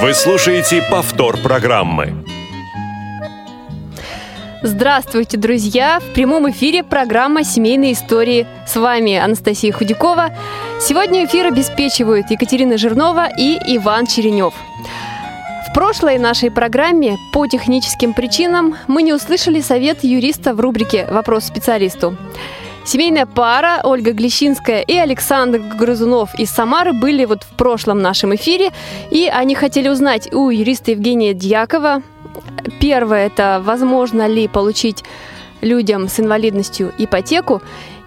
Вы слушаете повтор программы. Здравствуйте, друзья! В прямом эфире программа «Семейные истории». С вами Анастасия Худякова. Сегодня эфир обеспечивают Екатерина Жирнова и Иван Черенев. В прошлой нашей программе по техническим причинам мы не услышали совет юриста в рубрике «Вопрос специалисту». Семейная пара Ольга Глещинская и Александр Грызунов из Самары были вот в прошлом нашем эфире, и они хотели узнать у юриста Евгения Дьякова, Первое – это возможно ли получить людям с инвалидностью ипотеку.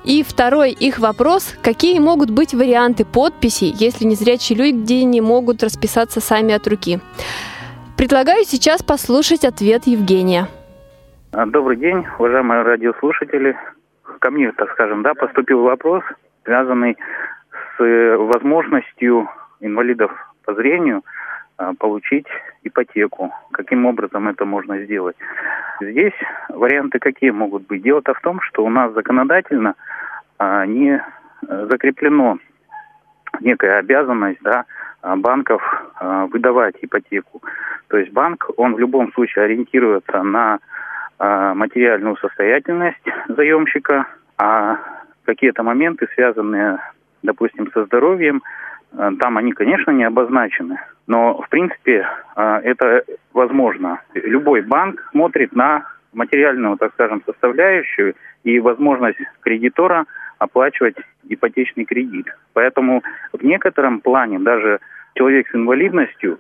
И второй их вопрос – какие могут быть варианты подписи, если незрячие люди не могут расписаться сами от руки? Предлагаю сейчас послушать ответ Евгения. Добрый день, уважаемые радиослушатели. Ко мне, так скажем, да, поступил вопрос, связанный с э, возможностью инвалидов по зрению – а, получить ипотеку. Каким образом это можно сделать? Здесь варианты какие могут быть? Дело-то в том, что у нас законодательно а, не закреплено некая обязанность да, банков а, выдавать ипотеку. То есть банк, он в любом случае ориентируется на материальную состоятельность заемщика, а какие-то моменты, связанные, допустим, со здоровьем, там они, конечно, не обозначены. Но, в принципе, а, это возможно. Любой банк смотрит на материальную, так скажем, составляющую и возможность кредитора оплачивать ипотечный кредит. Поэтому в некотором плане даже человек с инвалидностью а,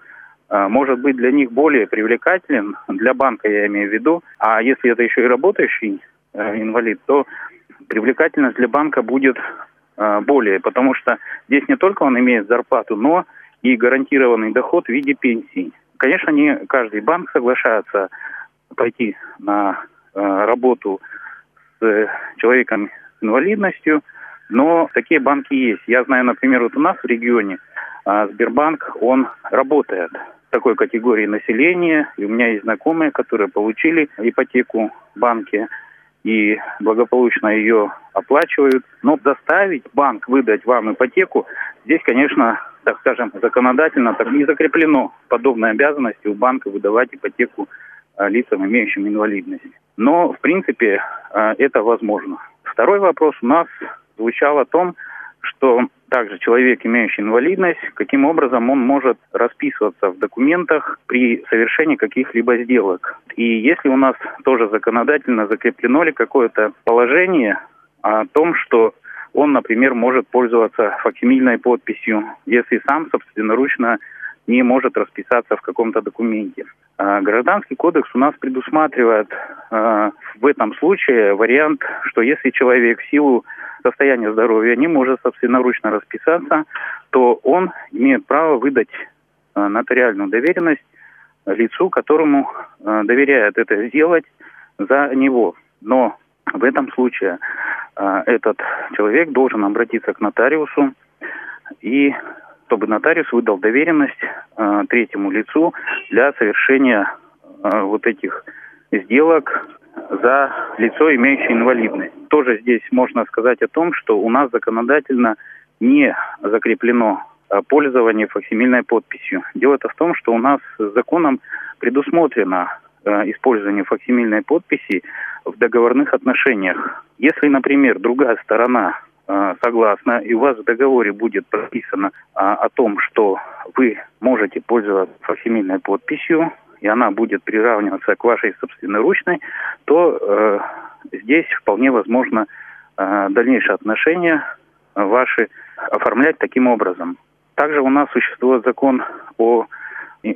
может быть для них более привлекателен, для банка я имею в виду, а если это еще и работающий э, инвалид, то привлекательность для банка будет а, более, потому что здесь не только он имеет зарплату, но и гарантированный доход в виде пенсии. Конечно, не каждый банк соглашается пойти на э, работу с человеком с инвалидностью, но такие банки есть. Я знаю, например, вот у нас в регионе э, Сбербанк, он работает такой категории населения, и у меня есть знакомые, которые получили ипотеку в банке и благополучно ее оплачивают. Но заставить банк выдать вам ипотеку, здесь, конечно, так скажем, законодательно так не закреплено подобной обязанности у банка выдавать ипотеку а, лицам, имеющим инвалидность. Но, в принципе, а, это возможно. Второй вопрос у нас звучал о том, что также человек, имеющий инвалидность, каким образом он может расписываться в документах при совершении каких-либо сделок. И если у нас тоже законодательно закреплено ли какое-то положение о том, что он, например, может пользоваться факсимильной подписью, если сам собственноручно не может расписаться в каком-то документе. А, гражданский кодекс у нас предусматривает а, в этом случае вариант, что если человек в силу состояния здоровья не может собственноручно расписаться, то он имеет право выдать а, нотариальную доверенность лицу, которому доверяет это сделать за него. Но в этом случае этот человек должен обратиться к нотариусу и чтобы нотариус выдал доверенность э, третьему лицу для совершения э, вот этих сделок за лицо, имеющее инвалидность. Тоже здесь можно сказать о том, что у нас законодательно не закреплено э, пользование факсимильной подписью. Дело-то в том, что у нас законом предусмотрено Э, использования факсимильной подписи в договорных отношениях. Если, например, другая сторона согласна, и у вас в договоре будет прописано а, о том, что вы можете пользоваться факсимильной подписью, и она будет приравниваться к вашей собственноручной, то э, здесь вполне возможно э, дальнейшие отношения ваши оформлять таким образом. Также у нас существует закон о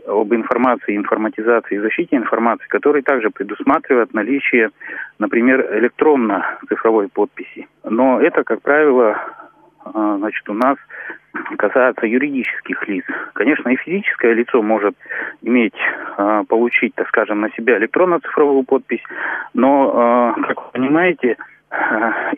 об информации, информатизации и защите информации, который также предусматривает наличие, например, электронно-цифровой подписи. Но это, как правило, а, значит, у нас касается юридических лиц. Конечно, и физическое лицо может иметь, а, получить, так скажем, на себя электронно-цифровую подпись, но, как вы понимаете,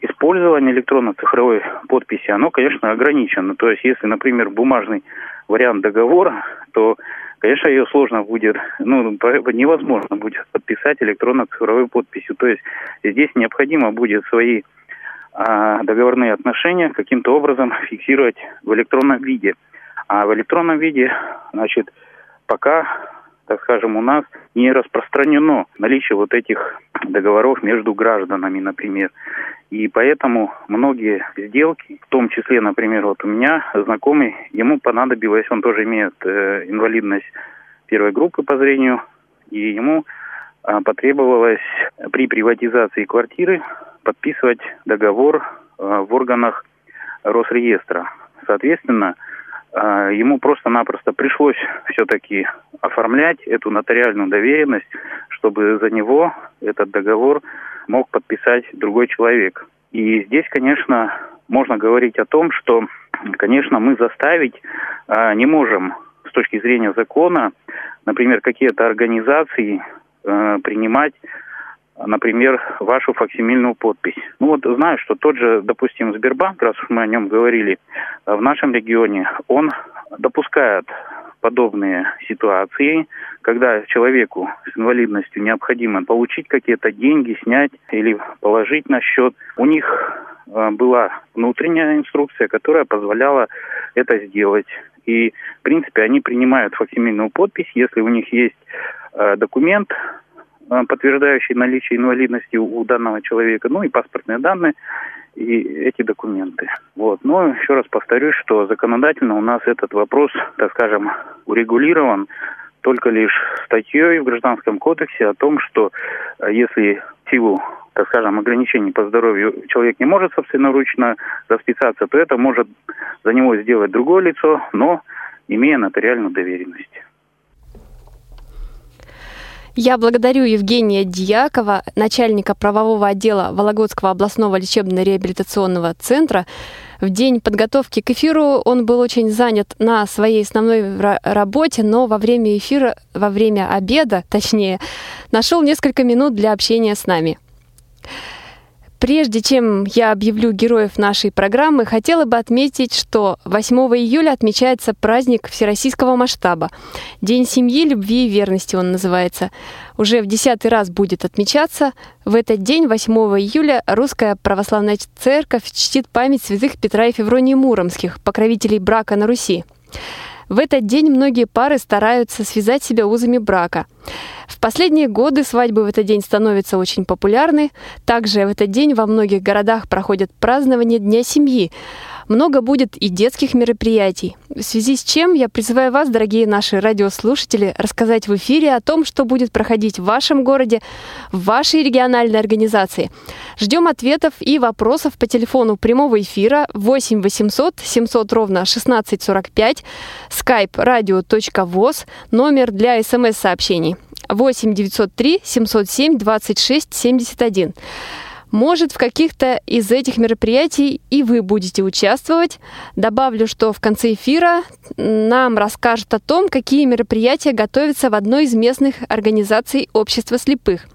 использование электронно-цифровой подписи, оно, конечно, ограничено. То есть, если, например, бумажный вариант договора, то, конечно, ее сложно будет, ну, невозможно будет подписать электронно-цифровой подписью. То есть, здесь необходимо будет свои а, договорные отношения каким-то образом фиксировать в электронном виде. А в электронном виде, значит, пока, так скажем, у нас не распространено наличие вот этих договоров между гражданами, например. И поэтому многие сделки, в том числе, например, вот у меня знакомый, ему понадобилось, он тоже имеет э, инвалидность первой группы по зрению, и ему э, потребовалось при приватизации квартиры подписывать договор э, в органах Росреестра. Соответственно, ему просто-напросто пришлось все-таки оформлять эту нотариальную доверенность, чтобы за него этот договор мог подписать другой человек. И здесь, конечно, можно говорить о том, что, конечно, мы заставить э, не можем с точки зрения закона, например, какие-то организации принимать например, вашу факсимильную подпись. Ну вот знаю, что тот же, допустим, Сбербанк, раз уж мы о нем говорили, э, в нашем регионе, он допускает подобные ситуации, когда человеку с инвалидностью необходимо получить какие-то деньги, снять или положить на счет. У них э, была внутренняя инструкция, которая позволяла это сделать. И, в принципе, они принимают факсимильную подпись, если у них есть э, документ, подтверждающий наличие инвалидности у данного человека, ну и паспортные данные и эти документы. Вот. Но еще раз повторюсь, что законодательно у нас этот вопрос, так скажем, урегулирован только лишь статьей в Гражданском кодексе о том, что э, если в силу так скажем, ограничений по здоровью человек не может собственноручно расписаться, то это может за него сделать другое лицо, но имея нотариальную доверенность. Я благодарю Евгения Дьякова, начальника правового отдела Вологодского областного лечебно-реабилитационного центра. В день подготовки к эфиру он был очень занят на своей основной работе, но во время эфира, во время обеда, точнее, нашел несколько минут для общения с нами. Прежде чем я объявлю героев нашей программы, хотела бы отметить, что 8 июля отмечается праздник всероссийского масштаба. День семьи, любви и верности он называется. Уже в десятый раз будет отмечаться. В этот день, 8 июля, Русская Православная Церковь чтит память святых Петра и Февронии Муромских, покровителей брака на Руси. В этот день многие пары стараются связать себя узами брака. В последние годы свадьбы в этот день становятся очень популярны. Также в этот день во многих городах проходят празднования Дня семьи много будет и детских мероприятий. В связи с чем я призываю вас, дорогие наши радиослушатели, рассказать в эфире о том, что будет проходить в вашем городе, в вашей региональной организации. Ждем ответов и вопросов по телефону прямого эфира 8 800 700 ровно 1645, skype radio.voz, номер для смс-сообщений 8 903 707 26 71. Может, в каких-то из этих мероприятий и вы будете участвовать. Добавлю, что в конце эфира нам расскажут о том, какие мероприятия готовятся в одной из местных организаций общества слепых.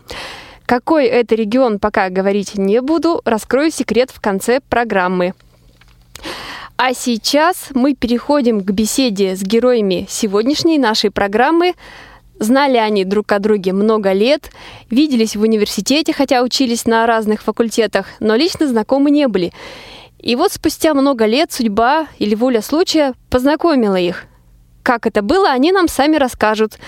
Какой это регион, пока говорить не буду, раскрою секрет в конце программы. А сейчас мы переходим к беседе с героями сегодняшней нашей программы – Знали они друг о друге много лет, виделись в университете, хотя учились на разных факультетах, но лично знакомы не были. И вот спустя много лет судьба или воля случая познакомила их. Как это было, они нам сами расскажут.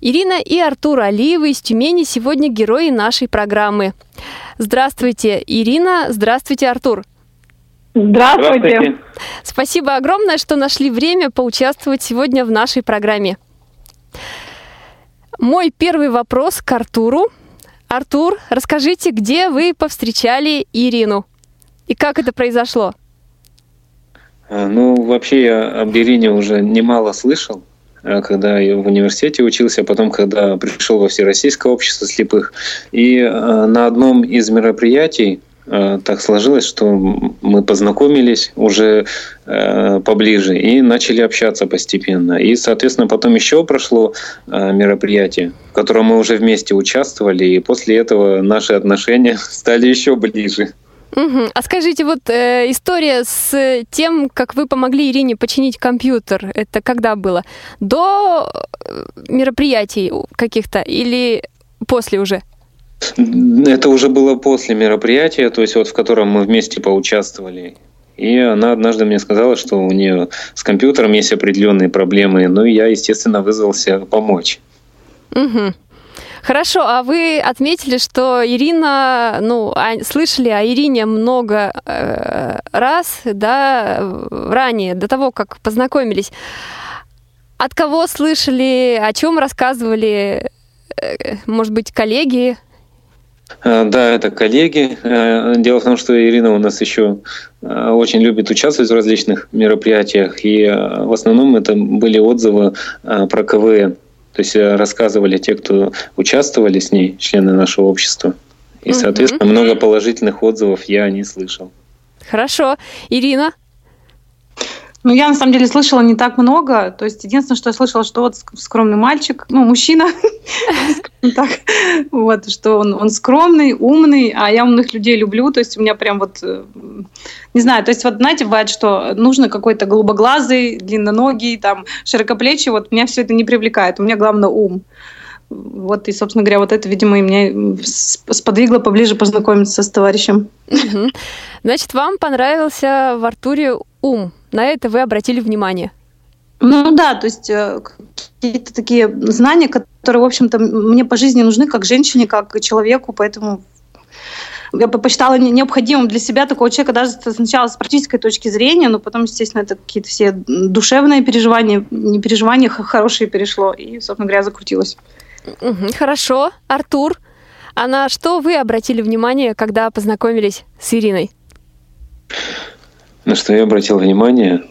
Ирина и Артур Алиевы из Тюмени сегодня герои нашей программы. Здравствуйте, Ирина. Здравствуйте, Артур. Здравствуйте. Здравствуйте. Спасибо огромное, что нашли время поучаствовать сегодня в нашей программе. Мой первый вопрос к Артуру. Артур, расскажите, где вы повстречали Ирину? И как это произошло? А, ну, вообще я об Ирине уже немало слышал, а, когда я в университете учился, а потом, когда пришел во Всероссийское общество слепых. И на одном из мероприятий э, так сложилось, что мы познакомились уже э, поближе и начали общаться постепенно. И, соответственно, потом еще прошло э, мероприятие, в котором мы уже вместе участвовали, и после этого наши отношения стали еще ближе. Угу. А скажите, вот э, история с тем, как вы помогли Ирине починить компьютер, это когда было? До э, мероприятий каких-то или после уже? Это уже было после мероприятия, то есть вот в котором мы вместе поучаствовали. И она однажды мне сказала, что у нее с компьютером есть определенные проблемы. Ну и я, естественно, вызвался помочь. Угу. Хорошо, а вы отметили, что Ирина, ну, а, слышали о Ирине много э, раз, да, ранее, до того, как познакомились. От кого слышали, о чем рассказывали, э, может быть, коллеги? А, да, это коллеги. Э, дело в том, что Ирина у нас еще э, очень любит участвовать в различных мероприятиях, и э, в основном это были отзывы про КВН. То есть рассказывали те, кто участвовали с ней, члены нашего общества. И, соответственно, много положительных отзывов я не слышал. Хорошо. Ирина? Ну, я на самом деле слышала не так много. То есть единственное, что я слышала, что вот скромный мальчик, ну, мужчина, так, вот, что он, он скромный, умный, а я умных людей люблю. То есть у меня прям вот, э, не знаю, то есть вот, знаете, бывает, что нужно какой-то голубоглазый, длинноногий, там, широкоплечий. Вот меня все это не привлекает. У меня главное ум. Вот, и, собственно говоря, вот это, видимо, и меня сподвигло поближе познакомиться с товарищем. Значит, вам понравился в Артуре ум. На это вы обратили внимание. Ну да, то есть э, какие-то такие знания, которые, в общем-то, мне по жизни нужны как женщине, как человеку, поэтому я посчитала необходимым для себя такого человека даже сначала с практической точки зрения, но потом, естественно, это какие-то все душевные переживания, не переживания хорошие перешло, и, собственно говоря, закрутилось. Хорошо. Артур, а на что вы обратили внимание, когда познакомились с Ириной? На что я обратил внимание?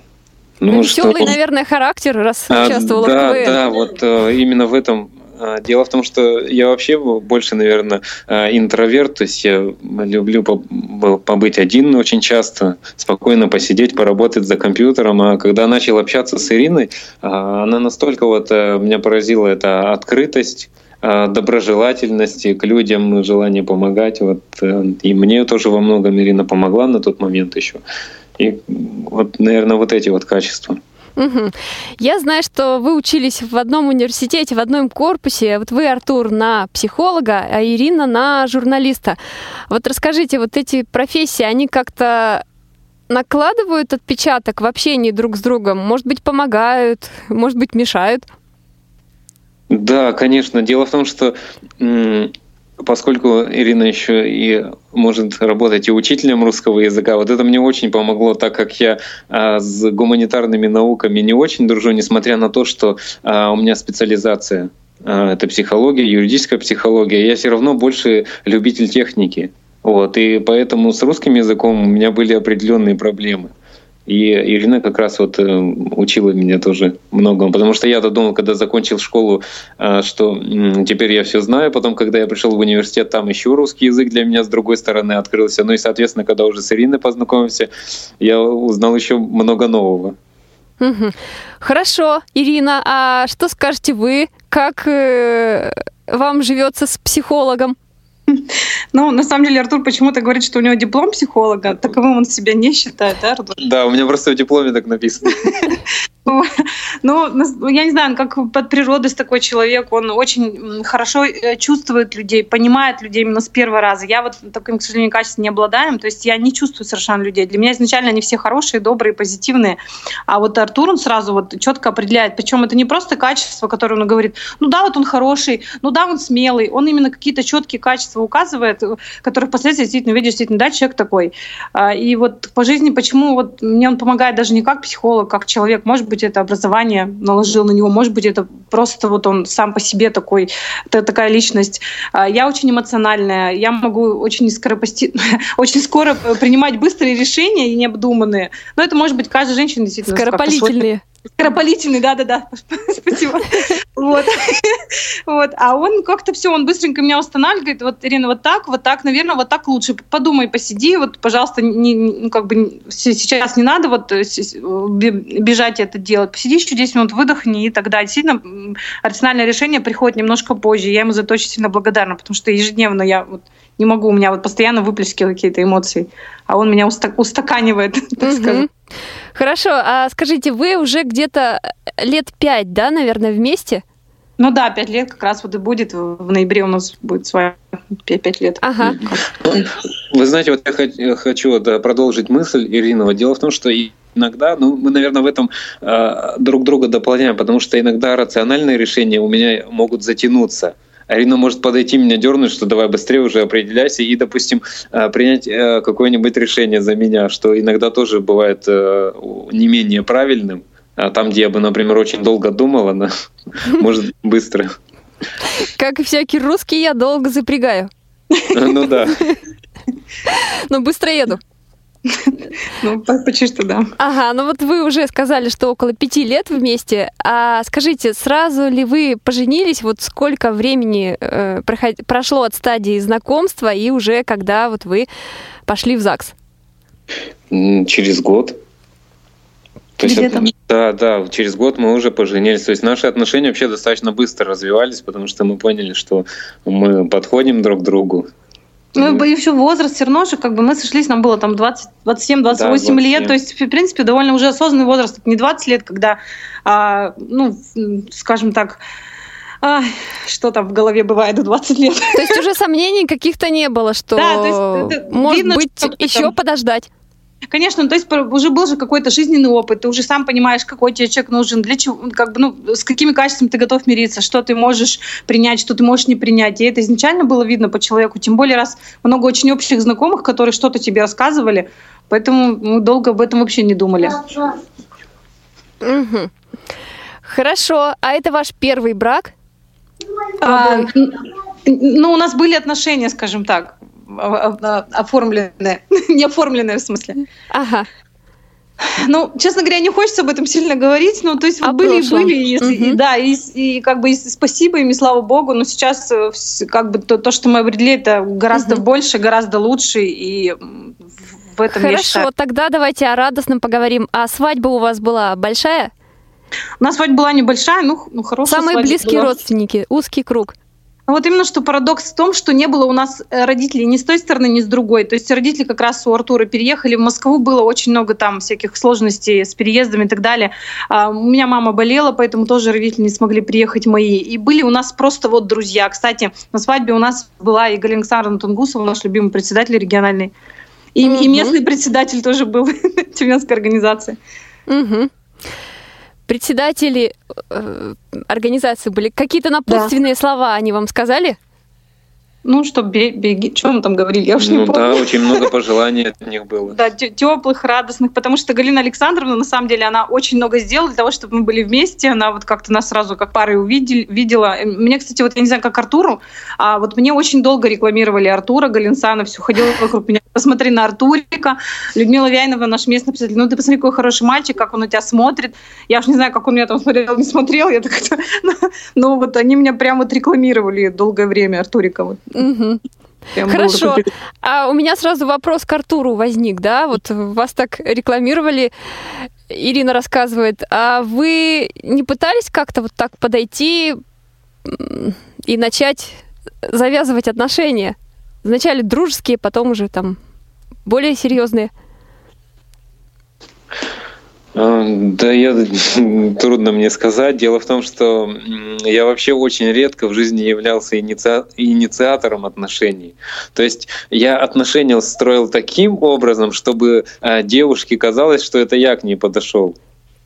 Ну, Веселый, что... наверное, характер, раз а, участвовала да, в КВН. Да, вот э, именно в этом а, Дело в том, что я вообще больше, наверное, а, интроверт, то есть я люблю побыть один очень часто, спокойно посидеть, поработать за компьютером. А когда начал общаться с Ириной, а, она настолько вот э, меня поразила эта открытость, доброжелательности к людям, желание помогать. Вот, э, и мне тоже во многом Ирина помогла на тот момент еще. И вот, наверное, вот эти вот качества. Угу. Я знаю, что вы учились в одном университете, в одном корпусе. Вот вы, Артур, на психолога, а Ирина на журналиста. Вот расскажите, вот эти профессии, они как-то накладывают отпечаток в общении друг с другом? Может быть, помогают, может быть, мешают? Да, конечно. Дело в том, что поскольку Ирина еще и может работать и учителем русского языка, вот это мне очень помогло, так как я а, с гуманитарными науками не очень дружу, несмотря на то, что а, у меня специализация а, это психология, юридическая психология, я все равно больше любитель техники. Вот, и поэтому с русским языком у меня были определенные проблемы. И Ирина как раз вот э, учила меня тоже многому, потому что я-то думал, когда закончил школу, э, что теперь я все знаю, потом, когда я пришел в университет, там еще русский язык для меня с другой стороны открылся, ну и, соответственно, когда уже с Ириной познакомился, я узнал еще много нового. Хорошо, Ирина, а что скажете вы, как э, вам живется с психологом? Ну, на самом деле, Артур почему-то говорит, что у него диплом психолога. Таковым он себя не считает, да, Артур? Да, у меня просто в дипломе так написано. Ну, я не знаю, как под природой такой человек, он очень хорошо э, чувствует людей, понимает людей именно с первого раза. Я вот таким, к сожалению, качеством не обладаю, то есть я не чувствую совершенно людей. Для меня изначально они все хорошие, добрые, позитивные. А вот Артур, он сразу вот четко определяет, причем это не просто качество, которое он говорит, ну да, вот он хороший, ну да, он смелый, он именно какие-то четкие качества указывает, которые впоследствии действительно видишь, действительно, да, человек такой. А, и вот по жизни, почему вот мне он помогает даже не как психолог, как человек, может быть, быть, это образование наложил на него, может быть, это просто вот он сам по себе такой, такая личность. А, я очень эмоциональная, я могу очень, скоропости... очень скоро принимать быстрые решения и необдуманные. Но это может быть каждая женщина действительно. Скоропалительные. Скоропалительный, да-да-да. Спасибо. Вот. Вот. А он как-то все, он быстренько меня устанавливает. Вот, Ирина, вот так, вот так, наверное, вот так лучше. Подумай, посиди, вот, пожалуйста, не, ну, как бы сейчас не надо вот э, бежать это делать. Посиди еще 10 минут, выдохни и тогда действительно рациональное решение приходит немножко позже. Я ему за это очень сильно благодарна, потому что ежедневно я вот не могу, у меня вот постоянно выплески какие-то эмоции, а он меня устаканивает, так скажем. Хорошо, а скажите, вы уже где-то лет пять, да, наверное, вместе? Ну да, пять лет как раз вот и будет. В ноябре у нас будет своя пять лет. Ага. Вы знаете, вот я хочу да, продолжить мысль Ирина. Дело в том, что иногда, ну, мы, наверное, в этом э, друг друга дополняем, потому что иногда рациональные решения у меня могут затянуться. Арина может подойти меня дернуть, что давай быстрее уже определяйся и, допустим, э, принять э, какое-нибудь решение за меня, что иногда тоже бывает э, не менее правильным. А там, где я бы, например, очень долго думал, она может быстро. Как и всякий русский, я долго запрягаю. Ну да. Но быстро еду. Ну, почти что да. Ага, ну вот вы уже сказали, что около пяти лет вместе. А скажите, сразу ли вы поженились? Вот сколько времени э, прошло от стадии знакомства и уже когда вот вы пошли в ЗАГС? Через год. То есть это, да, да, через год мы уже поженились. То есть наши отношения вообще достаточно быстро развивались, потому что мы поняли, что мы подходим друг к другу. Ну, и еще возраст все равно же, как бы мы сошлись, нам было там 20, 27, 28 да, лет, то есть, в принципе, довольно уже осознанный возраст, не 20 лет, когда, а, ну, скажем так, а, что там в голове бывает в 20 лет. То есть уже сомнений каких-то не было, что да, то есть, может видно, быть еще там... подождать. Конечно, ну, то есть уже был же какой-то жизненный опыт, ты уже сам понимаешь, какой тебе человек нужен, для чего, как бы, ну, с какими качествами ты готов мириться, что ты можешь принять, что ты можешь не принять. И это изначально было видно по человеку. Тем более, раз много очень общих знакомых, которые что-то тебе рассказывали, поэтому мы долго об этом вообще не думали. Угу. Хорошо. А это ваш первый брак? А, ну, у нас были отношения, скажем так оформленное. не оформленное в смысле. Ага. Ну, честно говоря, не хочется об этом сильно говорить, но то есть а были и были, и, угу. и, да, и, и как бы и спасибо им, и слава богу, но сейчас э, как бы то, то что мы обрели, это гораздо угу. больше, гораздо лучше, и в этом Хорошо, я считаю... тогда давайте о радостном поговорим. А свадьба у вас была большая? У нас свадьба была небольшая, ну, ну хорошая Самые близкие была. родственники, узкий круг. Вот именно что парадокс в том, что не было у нас э, родителей ни с той стороны, ни с другой. То есть родители как раз у Артура переехали в Москву, было очень много там всяких сложностей с переездами и так далее. А, у меня мама болела, поэтому тоже родители не смогли приехать мои. И были у нас просто вот друзья. Кстати, на свадьбе у нас была и Галина Александровна Тунгусова, наш любимый председатель региональный. И, угу. и местный председатель тоже был Тюменской организации. Угу председатели э, организации были какие-то напутственные да. слова, они вам сказали? Ну, что беги, что мы там говорили, я уже ну, не помню. Да, очень много пожеланий от них было. Да, теплых, радостных, потому что Галина Александровна, на самом деле, она очень много сделала для того, чтобы мы были вместе, она вот как-то нас сразу как пары увидели, видела. Мне, кстати, вот я не знаю, как Артуру, а вот мне очень долго рекламировали Артура, Галинсана, все ходила вокруг меня. Посмотри на Артурика, Людмила Вяйнова, наш местный писатель, ну ты посмотри, какой хороший мальчик, как он на тебя смотрит. Я уж не знаю, как он меня там смотрел, не смотрел, я так ну вот они меня прям вот рекламировали долгое время, Артурика. Вот. Угу. Хорошо. А у меня сразу вопрос к Артуру возник, да? Вот вас так рекламировали, Ирина рассказывает. А вы не пытались как-то вот так подойти и начать завязывать отношения? Вначале дружеские, потом уже там более серьезные. А, да, я трудно мне сказать. Дело в том, что я вообще очень редко в жизни являлся иници... инициатором отношений. То есть я отношения строил таким образом, чтобы а, девушке казалось, что это я к ней подошел.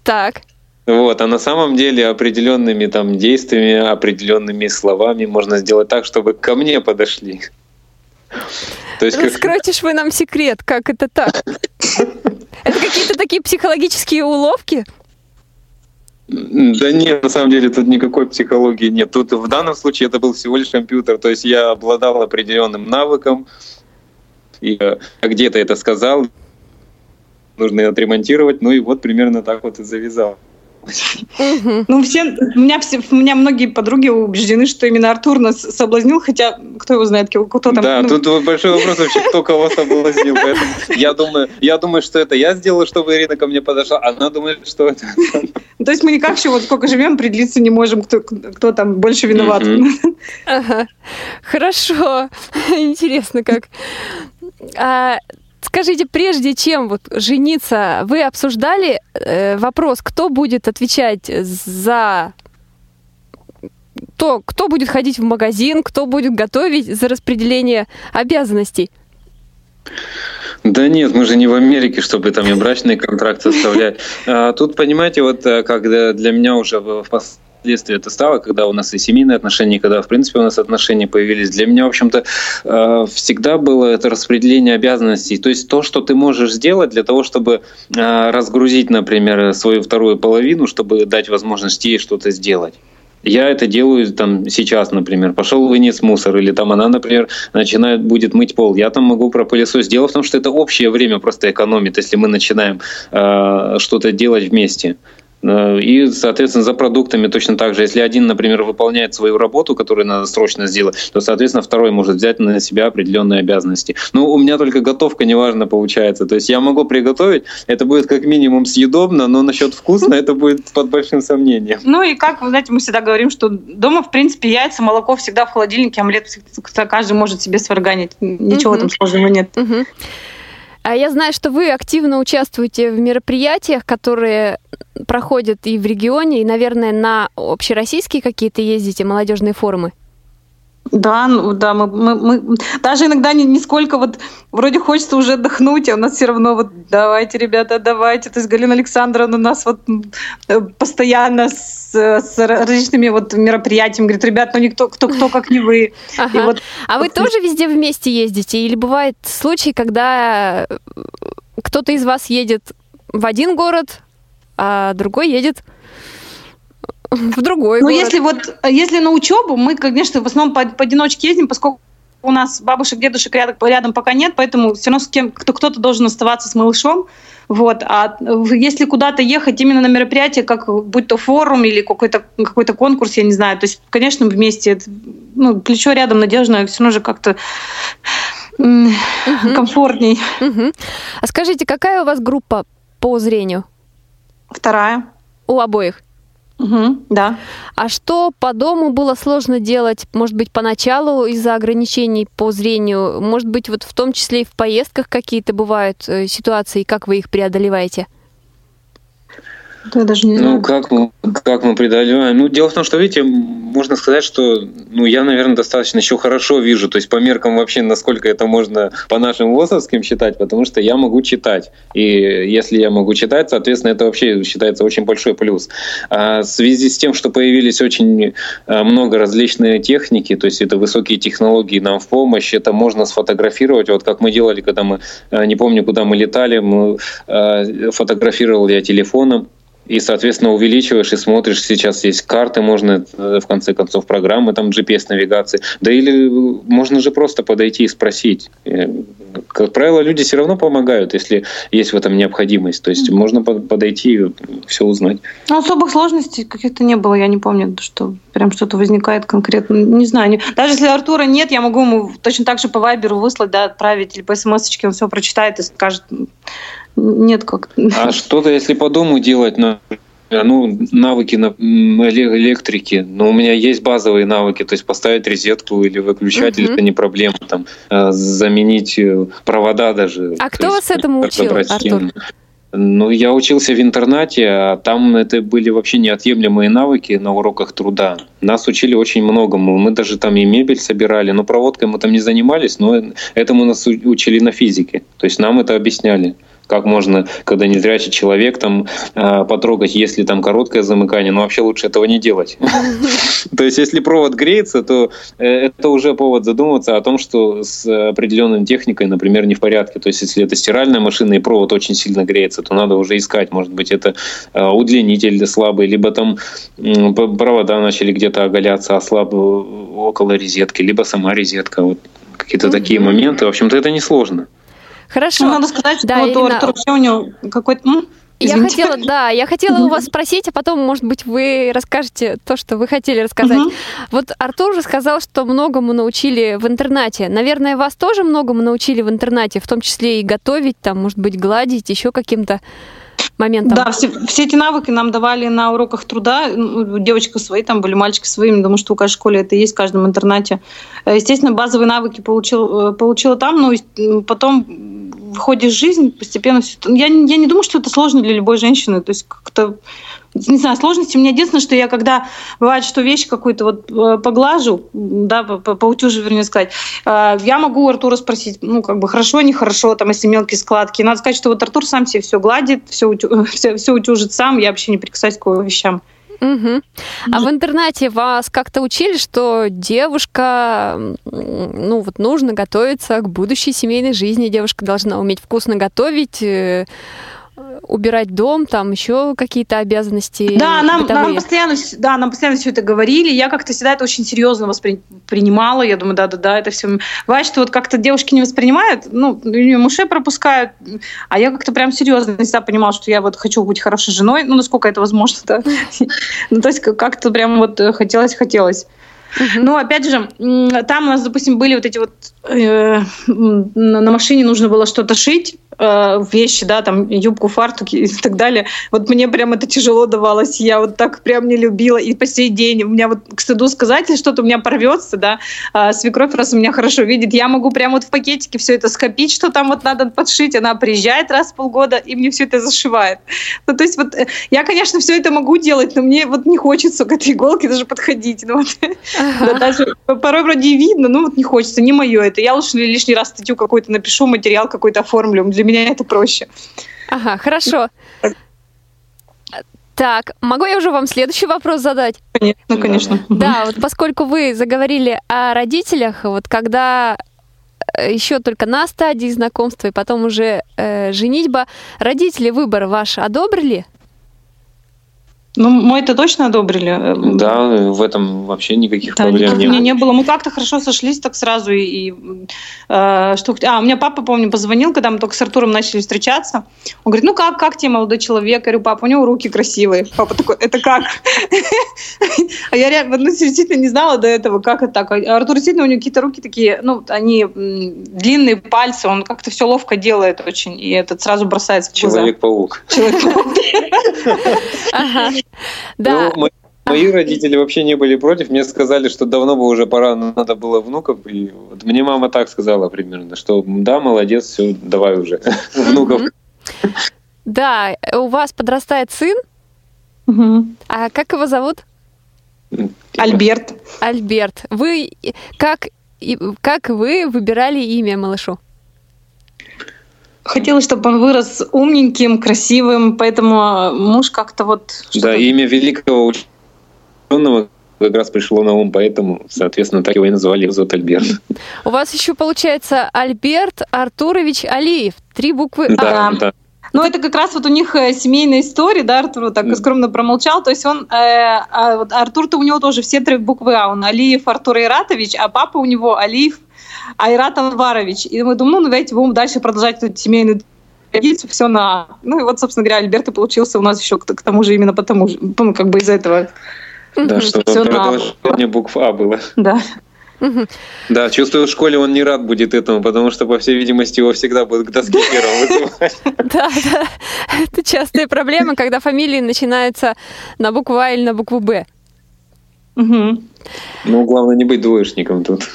Так. Вот, а на самом деле определенными там действиями, определенными словами можно сделать так, чтобы ко мне подошли. То есть Раскройте как... вы нам секрет, как это так? Это какие-то такие психологические уловки? Да нет, на самом деле тут никакой психологии нет. Тут в данном случае это был всего лишь компьютер. То есть я обладал определенным навыком, и э, где-то это сказал, нужно отремонтировать, ну и вот примерно так вот и завязал. Ну, все, у меня, все, у меня многие подруги убеждены, что именно Артур нас соблазнил, хотя кто его знает, кто там. Да, ну... тут большой вопрос вообще, кто кого соблазнил. Поэтому я думаю, я думаю, что это я сделал, чтобы Ирина ко мне подошла, она думает, что это. То есть мы никак еще вот сколько живем, определиться не можем, кто, кто там больше виноват. Ага. Хорошо. Интересно как. А, Скажите, прежде чем вот жениться, вы обсуждали э, вопрос, кто будет отвечать за то, кто будет ходить в магазин, кто будет готовить за распределение обязанностей? Да нет, мы же не в Америке, чтобы там и брачный контракт составлять. А, тут, понимаете, вот э, когда для меня уже в следствие это стало, когда у нас и семейные отношения, когда, в принципе, у нас отношения появились. Для меня, в общем-то, э, всегда было это распределение обязанностей. То есть то, что ты можешь сделать для того, чтобы э, разгрузить, например, свою вторую половину, чтобы дать возможность ей что-то сделать. Я это делаю там сейчас, например, пошел вынес мусор, или там она, например, начинает будет мыть пол. Я там могу пропылесосить. Дело в том, что это общее время просто экономит, если мы начинаем э, что-то делать вместе. Э, и, соответственно, за продуктами точно так же. Если один, например, выполняет свою работу, которую надо срочно сделать, то, соответственно, второй может взять на себя определенные обязанности. Ну, у меня только готовка неважно получается. То есть я могу приготовить, это будет как минимум съедобно, но насчет вкусно это будет под большим сомнением. Ну и как, вы знаете, мы всегда говорим, что дома, в принципе, яйца, молоко всегда в холодильнике, омлет каждый может себе сварганить. Ничего угу. там сложного нет. Угу. А я знаю, что вы активно участвуете в мероприятиях, которые проходят и в регионе, и, наверное, на общероссийские какие-то ездите молодежные форумы. Да, ну да, мы, мы, мы даже иногда не, не сколько вот вроде хочется уже отдохнуть, а у нас все равно вот давайте, ребята, давайте. То есть Галина Александровна у нас вот э, постоянно с, с различными вот мероприятиями говорит, ребят, ну никто, кто, кто как не вы. Ага. вот, а вы тоже везде вместе ездите? Или бывает случай, когда э, кто-то из вас едет в один город, а другой едет в другой Ну, если вот, если на учебу, мы, конечно, в основном по, поодиночке ездим, поскольку у нас бабушек, дедушек рядом, рядом пока нет, поэтому все равно с кем, кто, кто-то должен оставаться с малышом. Вот. А если куда-то ехать именно на мероприятие, как будь то форум или какой-то, какой-то конкурс, я не знаю, то есть, конечно, вместе, это, ну, плечо рядом надежно, все равно же как-то угу. комфортней. Угу. А скажите, какая у вас группа по зрению? Вторая. У обоих? Угу, да. А что по дому было сложно делать, может быть, поначалу из-за ограничений по зрению? Может быть, вот в том числе и в поездках какие-то бывают э, ситуации, как вы их преодолеваете? Я даже не знаю. Ну, как мы, как мы преодолеваем? Ну, дело в том, что, видите, можно сказать, что ну, я, наверное, достаточно еще хорошо вижу, то есть по меркам вообще, насколько это можно по нашим ВОСовским считать, потому что я могу читать. И если я могу читать, соответственно, это вообще считается очень большой плюс. А в связи с тем, что появились очень а, много различной техники, то есть это высокие технологии нам в помощь, это можно сфотографировать, вот как мы делали, когда мы, а, не помню, куда мы летали, мы а, фотографировал я телефоном, и, соответственно, увеличиваешь и смотришь. Сейчас есть карты, можно э, в конце концов программы, там GPS-навигации. Да или можно же просто подойти и спросить. Э, как правило, люди все равно помогают, если есть в этом необходимость. То есть можно подойти и все узнать. Ну, особых сложностей каких-то не было. Я не помню, что прям что-то возникает конкретно. Не знаю. Даже если Артура нет, я могу ему точно так же по вайберу выслать, да, отправить или по смс он все прочитает и скажет, нет как. А что-то, если по дому делать, на ну, навыки на электрики. Но у меня есть базовые навыки, то есть поставить розетку или выключатель угу. это не проблема. Там э, заменить э, провода даже. А кто вас этому учил, Артур? Ну, я учился в интернате, а там это были вообще неотъемлемые навыки на уроках труда. Нас учили очень многому. Мы даже там и мебель собирали, но проводкой мы там не занимались, но этому нас учили на физике. То есть нам это объясняли как можно, когда не зрячий человек, там э, потрогать, если там короткое замыкание, но вообще лучше этого не делать. То есть, если провод греется, то э, это уже повод задуматься о том, что с определенной техникой, например, не в порядке. То есть, если это стиральная машина и провод очень сильно греется, то надо уже искать, может быть, это э, удлинитель слабый, либо там провода начали где-то оголяться, ослаб около розетки, либо сама розетка. Вот какие-то такие моменты. В общем-то, это несложно. Хорошо. Ну, надо сказать, да, вот Ирина... у Артура у него какой-то... Я хотела, да, я хотела у вас спросить, а потом, может быть, вы расскажете то, что вы хотели рассказать. Угу. Вот Артур уже сказал, что многому научили в интернате. Наверное, вас тоже многому научили в интернате, в том числе и готовить, там, может быть, гладить, еще каким-то моментом. Да, все, все эти навыки нам давали на уроках труда. Ну, девочка свои там были, мальчики своими. Думаю, что у каждой школе это есть, в каждом интернате. Э, естественно, базовые навыки получил, э, получила там, но потом в ходе жизни постепенно. Я, я не думаю, что это сложно для любой женщины. То есть как-то не знаю, сложности. У меня единственное, что я когда бывает, что вещь какую-то вот э, поглажу, да, поутюжу, вернее сказать, э, я могу у Артура спросить, ну, как бы хорошо, нехорошо, там, если мелкие складки. Надо сказать, что вот Артур сам себе все гладит, все, утю, все, все утюжит сам, я вообще не прикасаюсь к его вещам. Угу. А в интернате вас как-то учили, что девушка, ну вот нужно готовиться к будущей семейной жизни, девушка должна уметь вкусно готовить, э, убирать дом, там еще какие-то обязанности. Да, нам, нам постоянно, да, нам постоянно все это говорили. Я как-то всегда это очень серьезно воспринимала. Я думаю, да, да, да, это все. Бывает, что вот как-то девушки не воспринимают, ну, мужей пропускают, а я как-то прям серьезно всегда понимала, что я вот хочу быть хорошей женой, ну, насколько это возможно, да. Ну, то есть как-то прям вот хотелось, хотелось. Ну, опять же, там у нас, допустим, были вот эти вот э, на машине нужно было что-то шить, вещи, да, там юбку, фартуки и так далее. Вот мне прям это тяжело давалось, я вот так прям не любила. И по сей день у меня вот к стыду сказать, если что-то у меня порвется, да, а свекровь раз у меня хорошо видит, я могу прям вот в пакетике все это скопить, что там вот надо подшить, она приезжает раз в полгода и мне все это зашивает. Ну, то есть вот э, я, конечно, все это могу делать, но мне вот не хочется к этой иголке даже подходить. Ну, вот. ага. да, даже порой вроде и видно, но вот не хочется, не мое это. Я лучше лишний раз статью какой-то напишу, материал какой-то оформлю. Для меня это проще. Ага, хорошо. Так, могу я уже вам следующий вопрос задать? Конечно, конечно. Да, вот поскольку вы заговорили о родителях, вот когда э, еще только на стадии знакомства и потом уже э, женитьба, родители выбор ваш одобрили? Ну, мы это точно одобрили. Да, в этом вообще никаких да, проблем не было. не было. Мы как-то хорошо сошлись так сразу. И, и э, что... А, у меня папа, помню, позвонил, когда мы только с Артуром начали встречаться. Он говорит, ну как, как тебе молодой человек? Я говорю, папа, у него руки красивые. Папа такой, это как? А я реально, ну, действительно не знала до этого, как это так. А Артур действительно, у него какие-то руки такие, ну, они длинные пальцы, он как-то все ловко делает очень, и этот сразу бросается в глаза. Человек-паук. Человек-паук. Ага. Да. Ну, мои родители вообще не были против. Мне сказали, что давно бы уже пора, надо было внуков. И вот мне мама так сказала примерно, что да, молодец, все, давай уже внуков. Да, у вас подрастает сын. А как его зовут? Альберт. Альберт. Вы как, как вы выбирали имя малышу? Хотелось, чтобы он вырос умненьким, красивым, поэтому муж как-то вот... Да, имя великого ученого как раз пришло на ум, поэтому, соответственно, так его и называли, его зовут Альберт. У вас еще получается Альберт Артурович Алиев, три буквы да, А. Да. Ну, это как раз вот у них э, семейная история, да, Артур вот так скромно промолчал, то есть он, э, а, Артур-то у него тоже все три буквы А, он Алиев Артур Иратович, а папа у него Алиев Айрат Анварович. И мы думаем, ну, давайте будем дальше продолжать эту семейную традицию, все на... Ну, и вот, собственно говоря, Альберт и получился у нас еще к, к тому же именно потому, ну, как бы из этого. Да, что продолжение букв А было. Да. Да, чувствую, в школе он не рад будет этому, потому что, по всей видимости, его всегда будут к доске первым вызывать. Да, да. Это частая проблема, когда фамилии начинаются на букву А или на букву Б. Угу. Ну, главное не быть двоечником тут.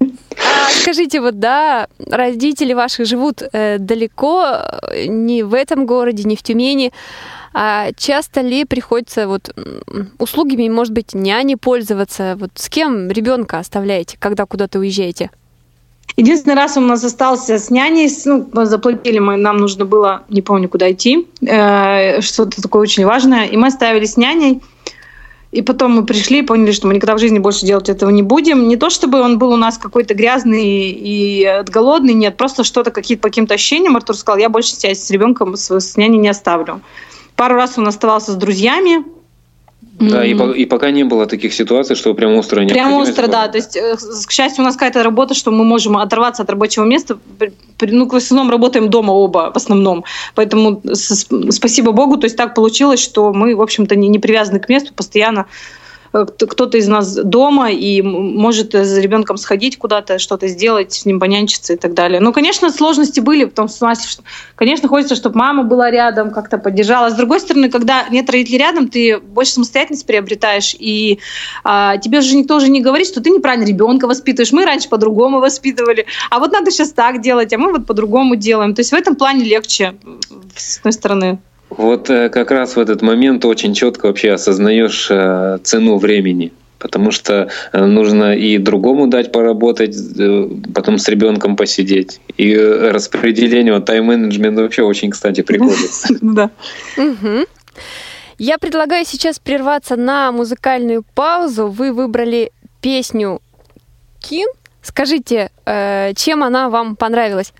А скажите, вот да, родители ваши живут э, далеко, не в этом городе, не в Тюмени. А часто ли приходится вот услугами, может быть, няни пользоваться? Вот с кем ребенка оставляете, когда куда-то уезжаете? Единственный раз у нас остался с няней, ну, заплатили мы, нам нужно было, не помню, куда идти, э, что-то такое очень важное, и мы оставили с няней. И потом мы пришли и поняли, что мы никогда в жизни больше делать этого не будем. Не то, чтобы он был у нас какой-то грязный и голодный, нет, просто что-то какие-то по каким-то ощущениям. Артур сказал, я больше себя с ребенком, с, с няней не оставлю. Пару раз он оставался с друзьями, Да, и, по- и пока не было таких ситуаций, что прям острая Прям необходимость остро, была. да. То есть, э, к счастью, у нас какая-то работа, что мы можем оторваться от рабочего места. Ну, в основном работаем дома оба, в основном. Поэтому спасибо Богу, то есть так получилось, что мы, в общем-то, не, не привязаны к месту, постоянно кто-то из нас дома и может э, за ребенком сходить куда-то, что-то сделать, с ним понянчиться и так далее. Ну, конечно, сложности были, смысле, что, конечно, хочется, чтобы мама была рядом, как-то поддержала. С другой стороны, когда нет родителей рядом, ты больше самостоятельность приобретаешь, и а, тебе же никто уже не говорит, что ты неправильно ребенка воспитываешь. Мы раньше по-другому воспитывали, а вот надо сейчас так делать, а мы вот по-другому делаем. То есть в этом плане легче, с одной стороны. Вот э, как раз в этот момент очень четко вообще осознаешь э, цену времени. Потому что э, нужно и другому дать поработать, потом с ребенком посидеть. И распределение, вот тайм-менеджмент вообще очень, кстати, приходится. Да. Я предлагаю сейчас прерваться на музыкальную паузу. Вы выбрали песню Кин. Скажите, чем она вам понравилась?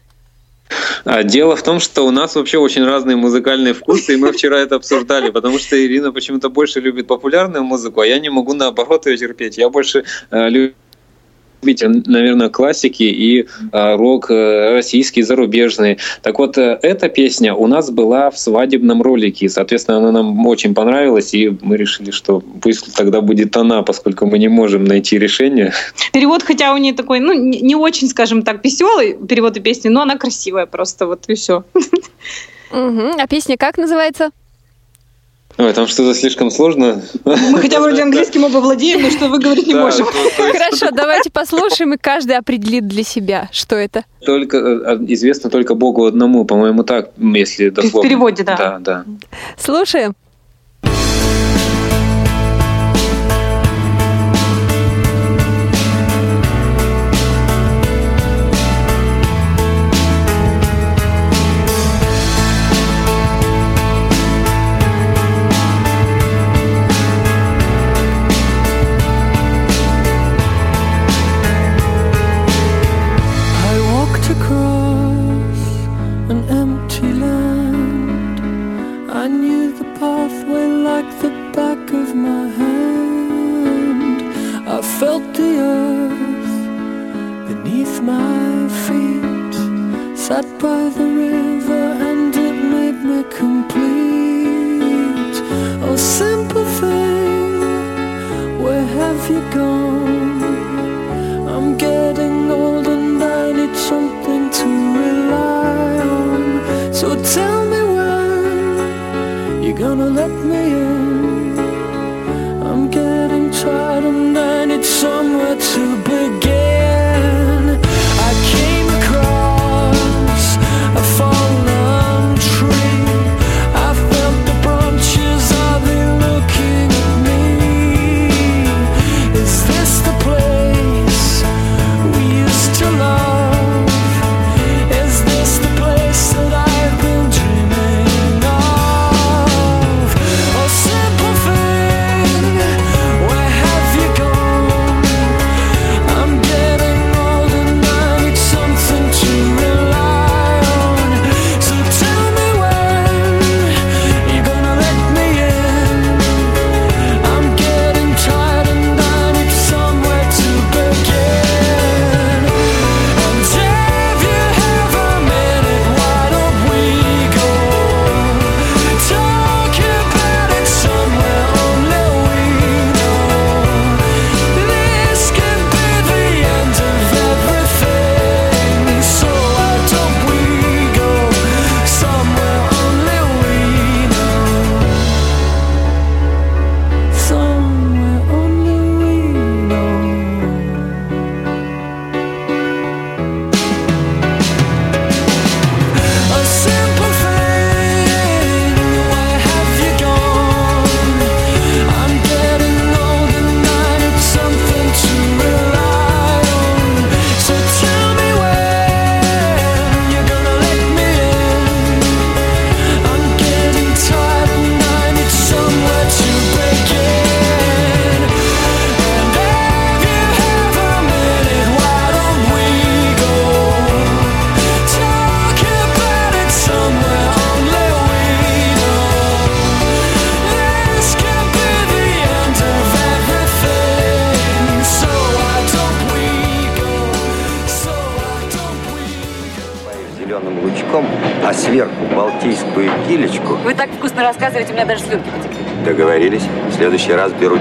А дело в том, что у нас вообще очень разные музыкальные вкусы, и мы вчера это обсуждали, потому что Ирина почему-то больше любит популярную музыку, а я не могу наоборот ее терпеть. Я больше э, люблю любитель, наверное, классики и а, рок э, российский, зарубежный. Так вот, э, эта песня у нас была в свадебном ролике, и, соответственно, она нам очень понравилась, и мы решили, что пусть тогда будет она, поскольку мы не можем найти решение. Перевод, хотя у нее такой, ну, не, очень, скажем так, веселый перевод и песни, но она красивая просто, вот и все. Мгм. А песня как называется? Ой, там что-то слишком сложно. Мы хотя вроде английским оба владеем, но что вы говорить не можем. Хорошо, давайте послушаем, и каждый определит для себя, что это. Только э, известно только Богу одному, по-моему, так, если дословно. переводе, да. Да, да. Слушаем.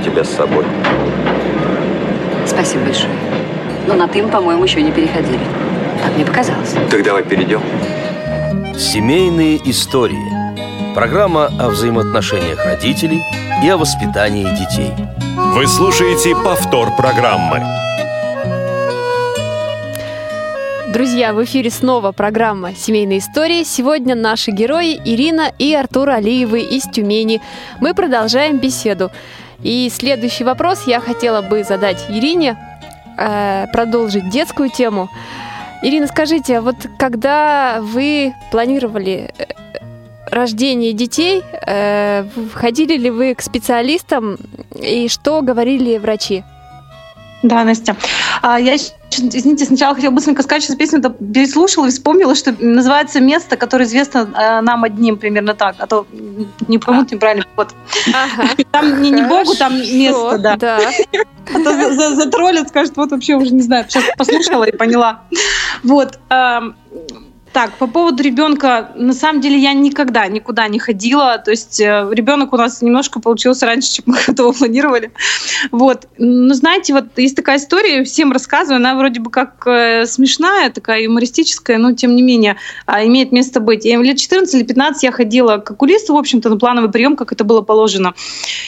Тебя с собой. Спасибо большое. Но на «ты» по-моему, еще не переходили. Так мне показалось. Так давай перейдем. Семейные истории. Программа о взаимоотношениях родителей и о воспитании детей. Вы слушаете повтор программы. Друзья, в эфире снова программа «Семейные истории». Сегодня наши герои Ирина и Артур Алиевы из Тюмени. Мы продолжаем беседу. И следующий вопрос я хотела бы задать Ирине, э, продолжить детскую тему. Ирина, скажите, а вот когда вы планировали э, рождение детей, э, ходили ли вы к специалистам и что говорили врачи? Да, Настя. А, я, извините, сначала хотела быстренько сказать, что песню -то переслушала и вспомнила, что называется место, которое известно э, нам одним, примерно так. А то не поймут неправильно. Вот. Там не, не Богу, там место, да. Да. А то за- за- затроллят, скажут, вот вообще уже не знаю. Сейчас послушала и поняла. Вот. Так, по поводу ребенка, на самом деле я никогда никуда не ходила. То есть э, ребенок у нас немножко получился раньше, чем мы этого планировали. Вот. Но знаете, вот есть такая история, всем рассказываю, она вроде бы как э, смешная, такая юмористическая, но тем не менее а, имеет место быть. Я лет 14 или 15 я ходила к окулисту, в общем-то, на плановый прием, как это было положено.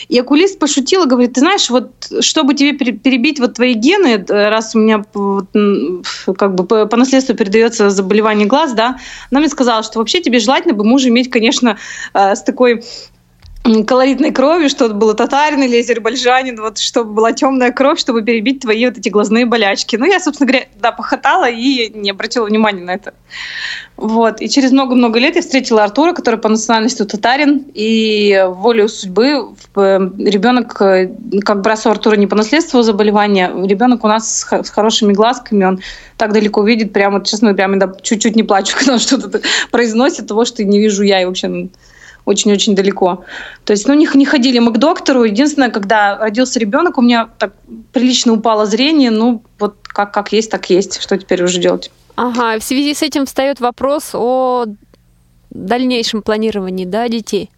И окулист пошутила, говорит, ты знаешь, вот чтобы тебе пере- перебить вот твои гены, э, раз у меня вот, как бы по наследству передается заболевание глаз, да, она мне сказала, что вообще тебе желательно бы мужа иметь, конечно, э, с такой колоритной крови, чтобы был татарин или азербайджанин, вот, чтобы была темная кровь, чтобы перебить твои вот эти глазные болячки. Ну, я, собственно говоря, да, похотала и не обратила внимания на это. Вот. И через много-много лет я встретила Артура, который по национальности татарин, и волею судьбы э, ребенок, э, как бы раз у Артура не по наследству заболевания, ребенок у нас с хо- с хорошими глазками, он так далеко видит, прямо, честно, прямо чуть-чуть не плачу, когда он что-то произносит, того, что не вижу я, и вообще ну, очень-очень далеко. То есть, ну, не, не ходили мы к доктору. Единственное, когда родился ребенок, у меня так прилично упало зрение. Ну, вот как, как есть, так есть. Что теперь уже делать? Ага, в связи с этим встает вопрос о дальнейшем планировании, да, детей.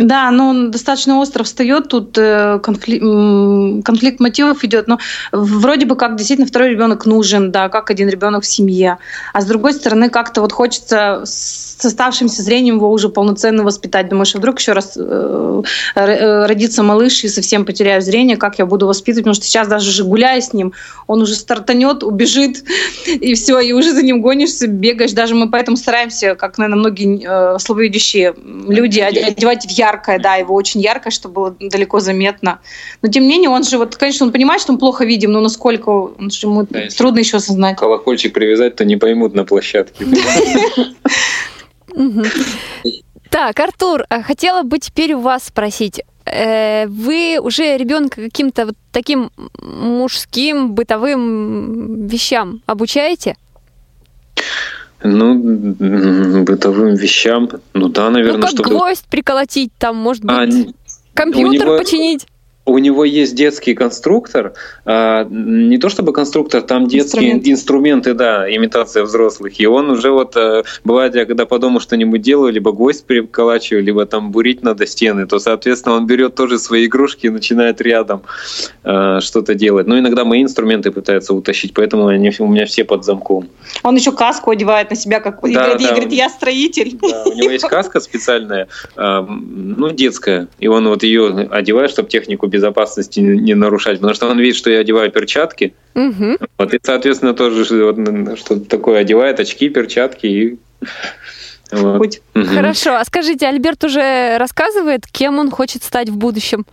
Да, но он достаточно остро встает, тут э, конфли- м, конфликт мотивов идет, но вроде бы как действительно второй ребенок нужен, да, как один ребенок в семье. А с другой стороны, как-то вот хочется с оставшимся зрением его уже полноценно воспитать. Думаешь, а вдруг еще раз э, э, родится малыш и совсем потеряю зрение, как я буду воспитывать? Потому что сейчас даже же гуляя с ним, он уже стартанет, убежит, и все, и уже за ним гонишься, бегаешь. Даже мы поэтому стараемся, как, наверное, многие слабовидящие люди, оде- одевать в яркое, да, его очень яркое, чтобы было далеко заметно. Но тем не менее, он же, вот, конечно, он понимает, что он плохо видим, но насколько он же ему Да, трудно еще осознать. Колокольчик привязать, то не поймут на площадке. Так, Артур, а хотела бы теперь у вас спросить. э, Вы уже ребенка каким-то вот таким мужским бытовым вещам обучаете? Ну, бытовым вещам, ну да, ну, наверное, как чтобы... гвоздь приколотить, там, может быть, А, компьютер него- починить. У него есть детский конструктор, а, не то чтобы конструктор, там детские Инструменты. инструменты, да, имитация взрослых. И он уже вот, э, бывает, я когда по дому что-нибудь делаю, либо гвоздь приколачиваю, либо там бурить надо стены, то, соответственно, он берет тоже свои игрушки и начинает рядом э, что-то делать. Но иногда мои инструменты пытаются утащить, поэтому они у меня все под замком. Он еще каску одевает на себя, как и Да, говорит, и да. говорит, я строитель. Да, у него есть каска специальная, а, ну, детская, и он вот ее одевает, чтобы технику безопасности не нарушать, потому что он видит, что я одеваю перчатки, Мгм. вот, и, соответственно, тоже что- вот, что-то такое одевает, очки, перчатки и... вот. Хорошо, а скажите, Альберт уже рассказывает, кем он хочет стать в будущем?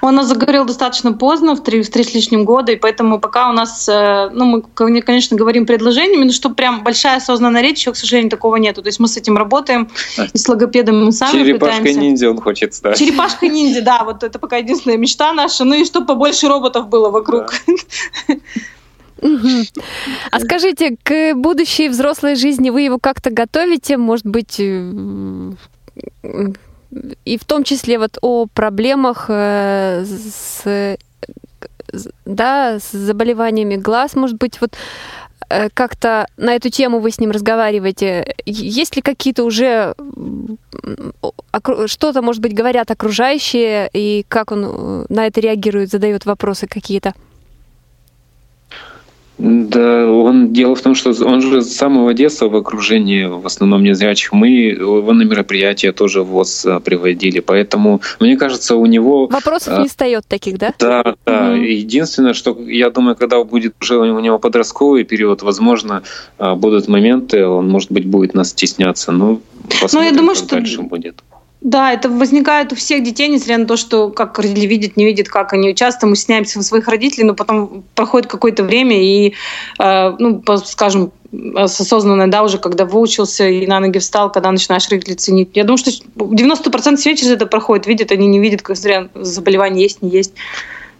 Он нас заговорил достаточно поздно, в три, в три с лишним года, и поэтому пока у нас, э, ну, мы, кон- конечно, говорим предложениями, но что прям большая осознанная речь, еще, к сожалению, такого нету. То есть мы с этим работаем, и с логопедом мы сами Черепашкой пытаемся. ниндзя он хочет стать. Черепашка ниндзя, да, вот это пока единственная мечта наша. Ну и чтобы побольше роботов было вокруг. А скажите, к будущей взрослой жизни вы его как-то готовите, может быть, э, и в том числе вот о проблемах э, с, да, с заболеваниями глаз, может быть, вот э, как-то на эту тему вы с ним разговариваете? Есть ли какие-то уже что-то, может быть, говорят окружающие, и как он э, на это реагирует, задает вопросы какие-то? Да, он дело в том, что он же с самого детства в окружении в основном незрячих. Мы его на мероприятия тоже в ВОЗ а, приводили, поэтому мне кажется, у него вопросов а, не встает таких, да? Да, да. Угу. Единственное, что я думаю, когда будет уже у него подростковый период, возможно, а, будут моменты, он может быть будет нас стесняться, но посмотрим, ну, я думаю, что дальше будет. Да, это возникает у всех детей, несмотря на то, что как родители видят, не видят, как они. Часто мы стесняемся своих родителей, но потом проходит какое-то время, и, э, ну, скажем, осознанно, да, уже когда выучился и на ноги встал, когда начинаешь родителей ценить. Я думаю, что 90% все через это проходит, видят, они не видят, как зря заболевание есть, не есть.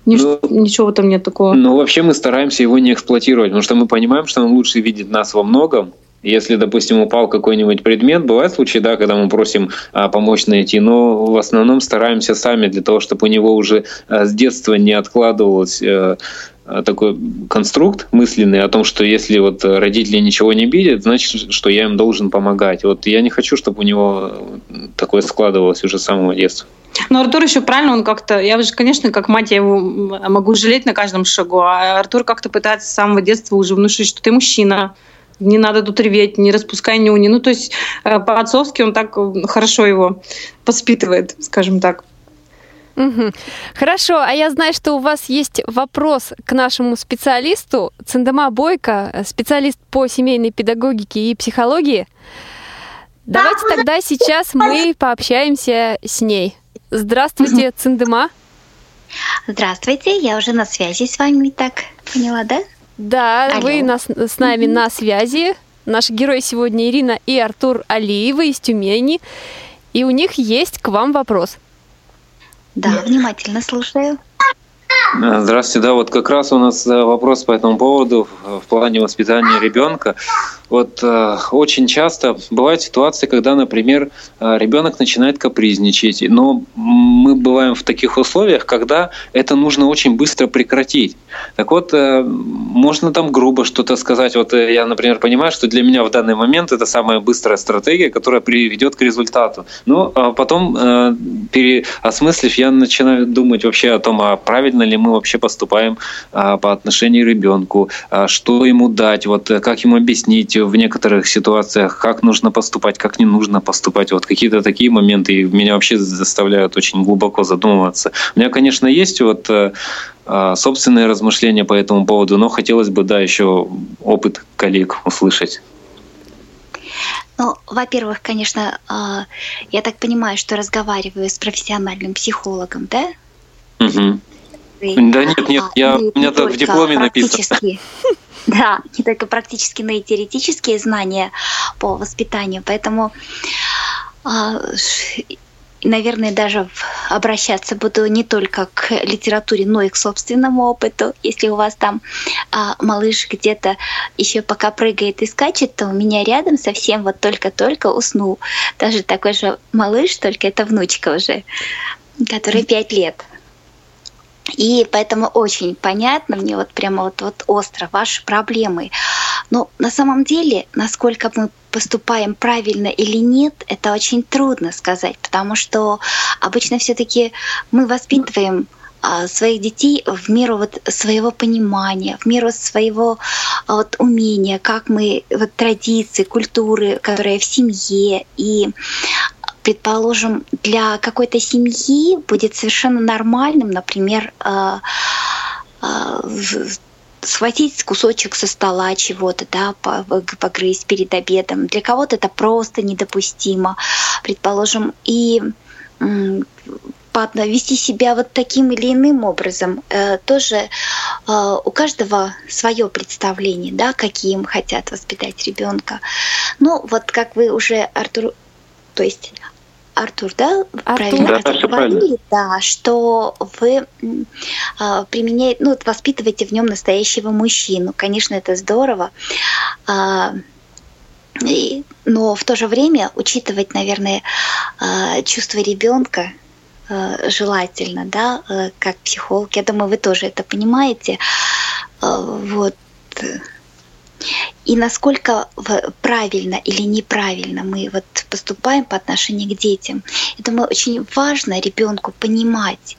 Нич- ну, ничего там нет такого. Ну, вообще мы стараемся его не эксплуатировать, потому что мы понимаем, что он лучше видит нас во многом, если, допустим, упал какой-нибудь предмет, бывают случаи, да, когда мы просим а, помочь найти, но в основном стараемся сами для того, чтобы у него уже а, с детства не откладывалось а, такой конструкт мысленный о том, что если вот родители ничего не видят, значит, что я им должен помогать. Вот я не хочу, чтобы у него такое складывалось уже с самого детства. Но Артур еще правильно, он как-то, я же, конечно, как мать, я его могу жалеть на каждом шагу, а Артур как-то пытается с самого детства уже внушить, что ты мужчина, не надо тут реветь, не распускай нюни. Ну, то есть э, по-отцовски он так э, хорошо его воспитывает, скажем так. Угу. Хорошо, а я знаю, что у вас есть вопрос к нашему специалисту, Циндема Бойко, специалист по семейной педагогике и психологии. Давайте тогда сейчас мы пообщаемся с ней. Здравствуйте, Циндема. Здравствуйте, я уже на связи с вами, так поняла, да? Да, Алло. вы нас, с нами на связи. Наши герои сегодня Ирина и Артур Алиевы из Тюмени. И у них есть к вам вопрос. Да, внимательно слушаю. Здравствуйте, да, вот как раз у нас э, вопрос по этому поводу в плане воспитания ребенка. Вот э, очень часто бывают ситуации, когда, например, э, ребенок начинает капризничать, но мы бываем в таких условиях, когда это нужно очень быстро прекратить. Так вот, э, можно там грубо что-то сказать. Вот э, я, например, понимаю, что для меня в данный момент это самая быстрая стратегия, которая приведет к результату. Но а потом, э, переосмыслив, я начинаю думать вообще о том, а правильно ли мы вообще поступаем а, по отношению к ребенку, а, что ему дать, вот э, как ему объяснить, в некоторых ситуациях, как нужно поступать, как не нужно поступать. Вот какие-то такие моменты меня вообще заставляют очень глубоко задумываться. У меня, конечно, есть вот э, а, собственные размышления по этому поводу, но хотелось бы, да, еще опыт коллег услышать. Ну, во-первых, конечно, а, я так понимаю, что разговариваю с профессиональным психологом, да? Угу. Да нет, нет, я, у меня в дипломе написано. Да, не только практически, но и теоретические знания по воспитанию. Поэтому, а, наверное, даже обращаться буду не только к литературе, но и к собственному опыту. Если у вас там а, малыш где-то еще пока прыгает и скачет, то у меня рядом совсем вот только-только уснул. Даже такой же малыш, только это внучка уже, который пять лет. И поэтому очень понятно мне вот прямо вот, вот остро ваши проблемы. Но на самом деле, насколько мы поступаем правильно или нет, это очень трудно сказать, потому что обычно все-таки мы воспитываем а, своих детей в меру вот своего понимания, в меру своего а, вот умения, как мы вот традиции, культуры, которые в семье и предположим, для какой-то семьи будет совершенно нормальным, например, э, э, схватить кусочек со стола чего-то, да, погрызть перед обедом. Для кого-то это просто недопустимо, предположим, и вести себя вот таким или иным образом. Э, тоже у каждого свое представление, да, каким хотят воспитать ребенка. Ну, вот как вы уже, Артур, то есть Артур, да, Артур. правильно да, говорили, да, что вы а, применяете, ну, воспитываете в нем настоящего мужчину. Конечно, это здорово. А, и, но в то же время учитывать, наверное, а, чувства ребенка желательно, да, а, как психолог. Я думаю, вы тоже это понимаете. Вот. И насколько правильно или неправильно мы вот поступаем по отношению к детям. Я думаю, очень важно ребенку понимать,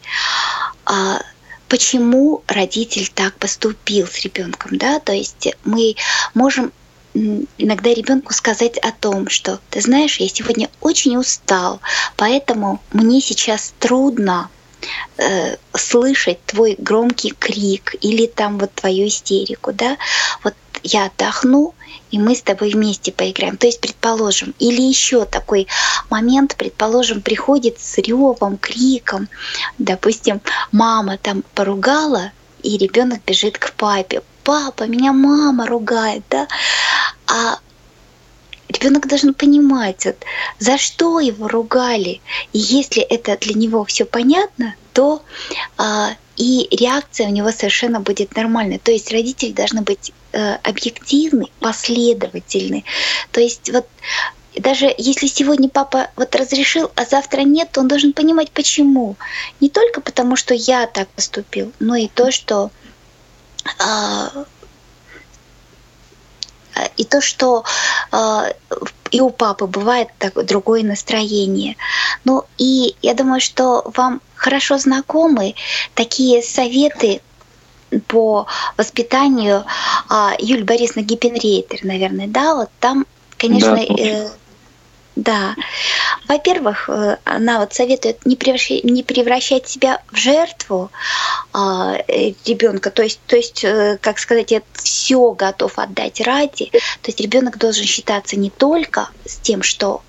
а, почему родитель так поступил с ребенком, да, то есть мы можем иногда ребенку сказать о том, что ты знаешь, я сегодня очень устал, поэтому мне сейчас трудно э, слышать твой громкий крик или там вот твою истерику, да, вот я отдохну, и мы с тобой вместе поиграем. То есть, предположим, или еще такой момент, предположим, приходит с ревом, криком, допустим, мама там поругала, и ребенок бежит к папе. Папа, меня мама ругает, да? А ребенок должен понимать, вот, за что его ругали. И если это для него все понятно, то а, и реакция у него совершенно будет нормальной. То есть родители должны быть э, объективны, последовательны. То есть вот даже если сегодня папа вот разрешил, а завтра нет, то он должен понимать, почему. Не только потому, что я так поступил, но и то, что а, и то, что э, и у папы бывает так, другое настроение. Ну и я думаю, что вам хорошо знакомы такие советы по воспитанию э, Юль Борисовна Гиппенрейтер, наверное, да, вот там, конечно, да, э, да. Во-первых, э, она вот советует не превращать, не превращать себя в жертву а, э, ребенка, то есть, то есть, э, как сказать, я все готов отдать ради. То есть ребенок должен считаться не только с тем, что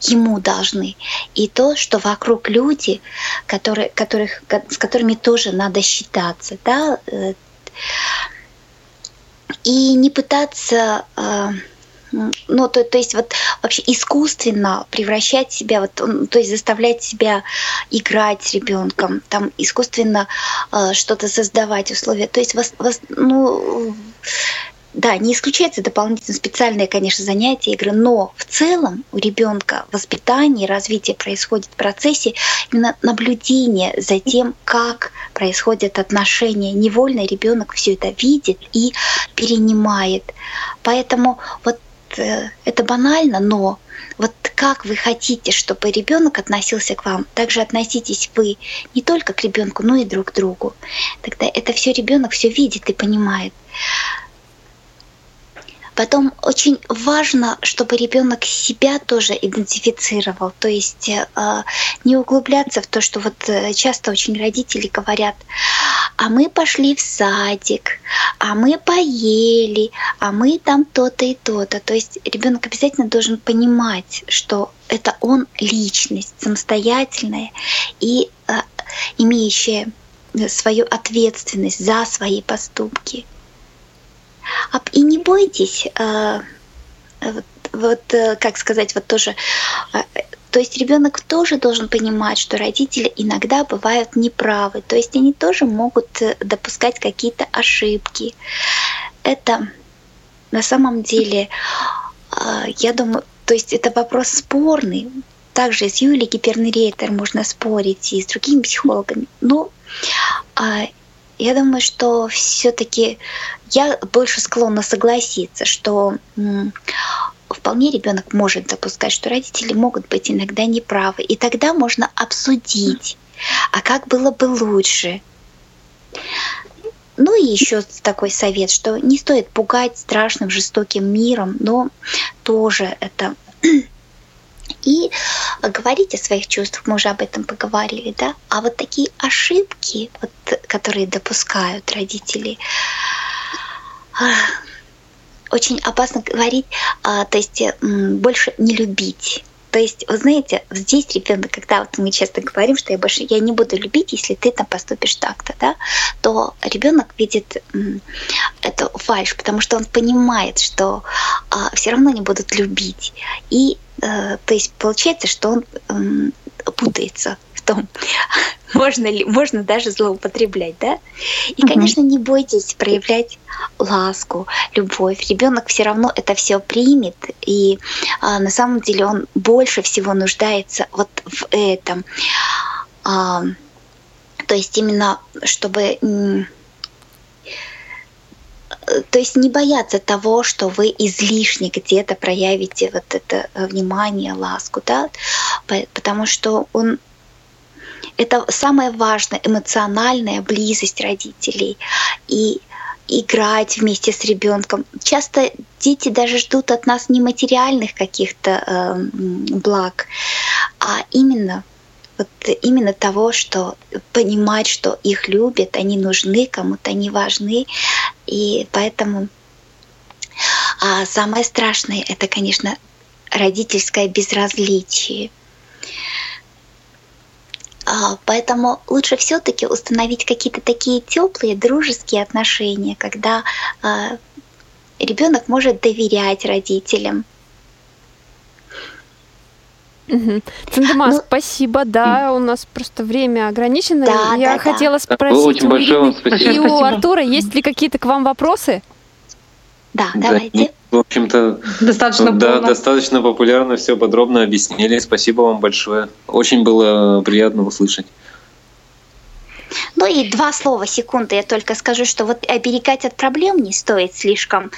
ему должны, и то, что вокруг люди, которые, которых, с которыми тоже надо считаться, да, и не пытаться ну, то, то есть вот вообще искусственно превращать себя, вот, то есть заставлять себя играть с ребенком, там искусственно э, что-то создавать условия. То есть, вас, ну, да, не исключается дополнительно специальные, конечно, занятия, игры, но в целом у ребенка воспитание, развитие происходит в процессе именно наблюдения за тем, как происходят отношения. Невольно ребенок все это видит и перенимает. Поэтому вот Э, это банально, но вот как вы хотите, чтобы ребенок относился к вам, также относитесь вы не только к ребенку, но и друг к другу. Тогда это все ребенок все видит и понимает. Потом очень важно, чтобы ребенок себя тоже идентифицировал, то есть э, не углубляться в то, что вот э, часто очень родители говорят, а мы пошли в садик, а мы поели, а мы там то-то и то-то. То есть ребенок обязательно должен понимать, что это он личность самостоятельная и э, имеющая свою ответственность за свои поступки. И не бойтесь, а, вот, вот э, как сказать, вот тоже а, то есть ребенок тоже должен понимать, что родители иногда бывают неправы. То есть они тоже могут э, допускать какие-то ошибки. Это на самом деле, а, я думаю, то есть это вопрос спорный. Также с Юлией Гипернерейтер можно спорить и с другими психологами. Но я думаю, что все-таки я больше склонна согласиться, что вполне ребенок может допускать, что родители могут быть иногда неправы. И тогда можно обсудить, а как было бы лучше. Ну и еще такой совет, что не стоит пугать страшным жестоким миром, но тоже это и говорить о своих чувствах, мы уже об этом поговорили, да, а вот такие ошибки, вот, которые допускают родители, очень опасно говорить, а, то есть больше не любить. То есть, вы знаете, здесь ребенок, когда вот мы часто говорим, что я больше я не буду любить, если ты там поступишь так-то, да, то ребенок видит эту фальш, потому что он понимает, что а, все равно не будут любить. И Э, то есть получается, что он эм, путается в том, можно ли, можно даже злоупотреблять, да? И, конечно, не бойтесь проявлять ласку, любовь. Ребенок все равно это все примет, и а, на самом деле он больше всего нуждается вот в этом. А, то есть именно чтобы то есть не бояться того, что вы излишне где-то проявите вот это э, внимание, ласку, да, потому что он это самое важное, эмоциональная близость родителей и играть вместе с ребенком. Часто дети даже ждут от нас не материальных каких-то э, благ, а именно вот именно того, что понимать, что их любят, они нужны кому-то, они важны, и поэтому а самое страшное это, конечно, родительское безразличие. А, поэтому лучше все-таки установить какие-то такие теплые, дружеские отношения, когда а, ребенок может доверять родителям. Угу. Циндема, ну, спасибо. Да, у нас просто время ограничено. Да, Я да, хотела да. спросить Очень у большое вам спасибо. и у Спасибо. Артура, есть ли какие-то к вам вопросы? Да, Да, давайте. В общем-то, Достаточно да, полно. достаточно популярно, все подробно объяснили. Спасибо вам большое. Очень было приятно услышать. Ну и два слова, секунды, я только скажу, что вот оберегать от проблем не стоит слишком.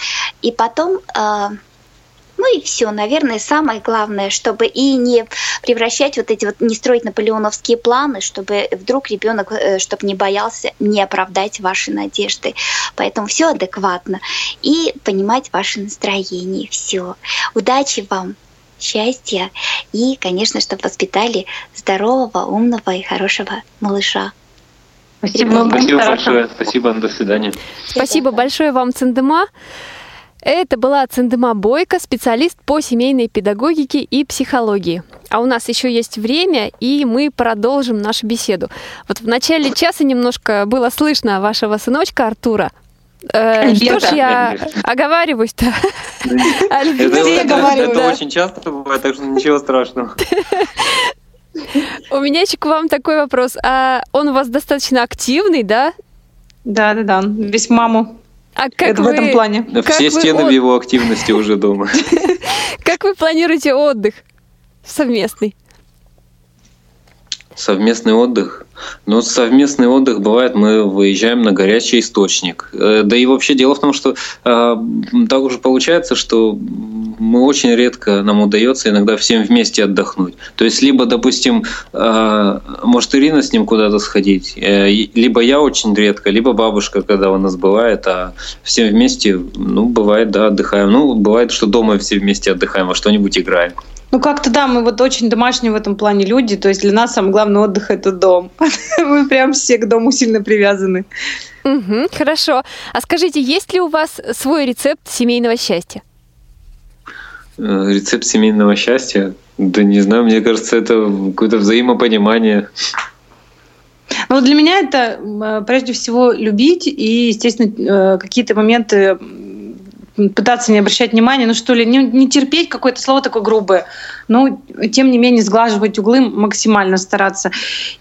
И потом, э, ну и все, наверное, самое главное, чтобы и не превращать вот эти вот, не строить наполеоновские планы, чтобы вдруг ребенок, чтобы не боялся не оправдать ваши надежды. Поэтому все адекватно. И понимать ваше настроение. Все. Удачи вам счастья и, конечно, чтобы воспитали здорового, умного и хорошего малыша. Спасибо. Спасибо большое. Спасибо. До свидания. Спасибо большое вам, Циндема. Это была Циндема Бойко, специалист по семейной педагогике и психологии. А у нас еще есть время, и мы продолжим нашу беседу. Вот в начале часа немножко было слышно вашего сыночка Артура. Э, что ж я оговариваюсь-то? Это, очень часто бывает, так что ничего страшного. У меня еще к вам такой вопрос. А он у вас достаточно активный, да? Да, да, да. Весь маму. А как Это в вы, этом плане. Как Все вы стены от- в его активности уже дома. как вы планируете отдых совместный? Совместный отдых. Ну, совместный отдых бывает, мы выезжаем на горячий источник. Э, Да и вообще дело в том, что э, так уже получается, что мы очень редко нам удается иногда всем вместе отдохнуть. То есть либо, допустим, э, может Ирина с ним куда-то сходить, э, либо я очень редко, либо бабушка, когда у нас бывает, а всем вместе, ну, бывает, да, отдыхаем. Ну, бывает, что дома все вместе отдыхаем, во что-нибудь играем. Ну, как-то да, мы вот очень домашние в этом плане люди. То есть для нас самый главный отдых – это дом. Мы прям все к дому сильно привязаны. Мгм, хорошо. А скажите, есть ли у вас свой рецепт семейного счастья? Э, Рецепт семейного счастья? Да не знаю, мне кажется, это какое-то взаимопонимание. Ну, для меня это э, прежде всего любить и, естественно, э, какие-то моменты пытаться не обращать внимания, ну что ли, не, не терпеть какое-то слово такое грубое, но тем не менее сглаживать углы, максимально стараться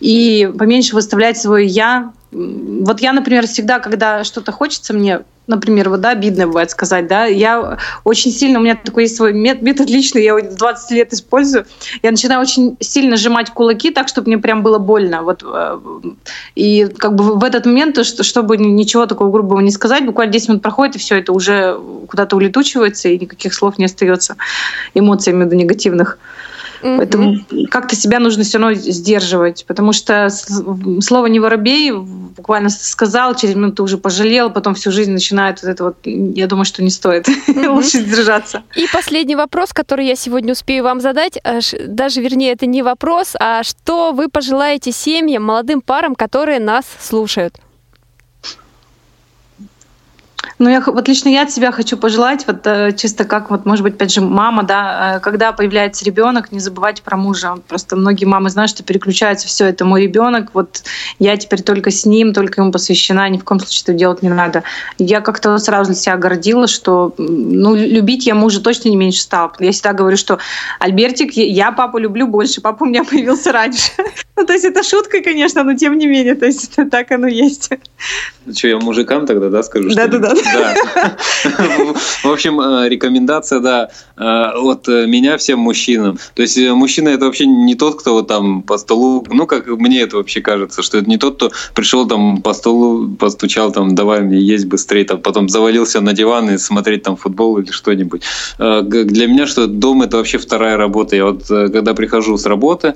и поменьше выставлять свое я. Вот я, например, всегда, когда что-то хочется мне, например, вот, да, обидно бывает сказать, да, я очень сильно, у меня такой есть свой мет- метод личный, я его 20 лет использую, я начинаю очень сильно сжимать кулаки так, чтобы мне прям было больно, вот, э, и как бы в этот момент, то, что, чтобы ничего такого грубого не сказать, буквально 10 минут проходит, и все это уже куда-то улетучивается, и никаких слов не остается, в виду негативных. Мгм. Поэтому как-то себя нужно все равно сдерживать, потому что слово «не воробей» буквально сказал, через минуту уже пожалел, потом всю жизнь начинает вот это вот, я думаю, что не стоит. Лучше сдержаться. И последний вопрос, который я сегодня успею вам задать, аж- даже вернее это не вопрос, а что вы пожелаете семьям, молодым парам, которые нас слушают? Ну, я, вот лично я от себя хочу пожелать, вот э, чисто как, вот, может быть, опять же, мама, да, э, когда появляется ребенок, не забывайте про мужа. Просто многие мамы знают, что переключаются, все, это мой ребенок, вот я теперь только с ним, только ему посвящена, ни в коем случае этого делать не надо. Я как-то сразу для себя гордила, что, ну, любить я мужа точно не меньше стала. Я всегда говорю, что Альбертик, я- папу люблю больше, папа у меня появился раньше. Ну, то есть это шутка, конечно, но тем не менее, то есть это так оно есть. Что, я мужикам тогда, да, скажу? Да-да-да. Да. В общем, э, рекомендация, да, э, от меня всем мужчинам. То есть мужчина это вообще не тот, кто вот там по столу, ну, как мне это вообще кажется, что это не тот, кто пришел там по столу, постучал там, давай мне есть быстрее, там, потом завалился на диван и смотреть там футбол или что-нибудь. Для меня что дом это вообще вторая работа. Я вот когда прихожу с работы,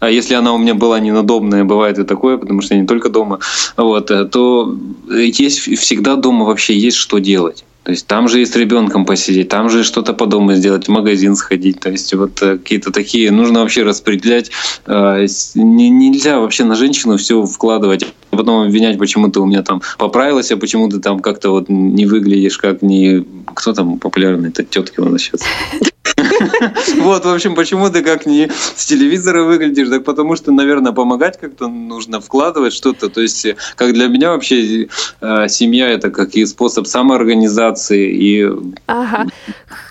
а если она у меня была ненадобная, бывает и такое, потому что я не только дома, вот, э, то есть всегда дома вообще есть что делать. То есть там же и с ребенком посидеть, там же что-то по дому сделать, в магазин сходить. То есть вот э, какие-то такие, нужно вообще распределять. Э, нельзя вообще на женщину все вкладывать, а потом обвинять, почему ты у меня там поправилась, а почему ты там как-то вот не выглядишь как не... Кто там популярный? Это тетки у нас сейчас. Вот, в общем, почему ты как не с телевизора выглядишь? Так потому что, наверное, помогать как-то нужно, вкладывать что-то. То есть, как для меня вообще э, семья – это как и способ самоорганизации. И... Ага.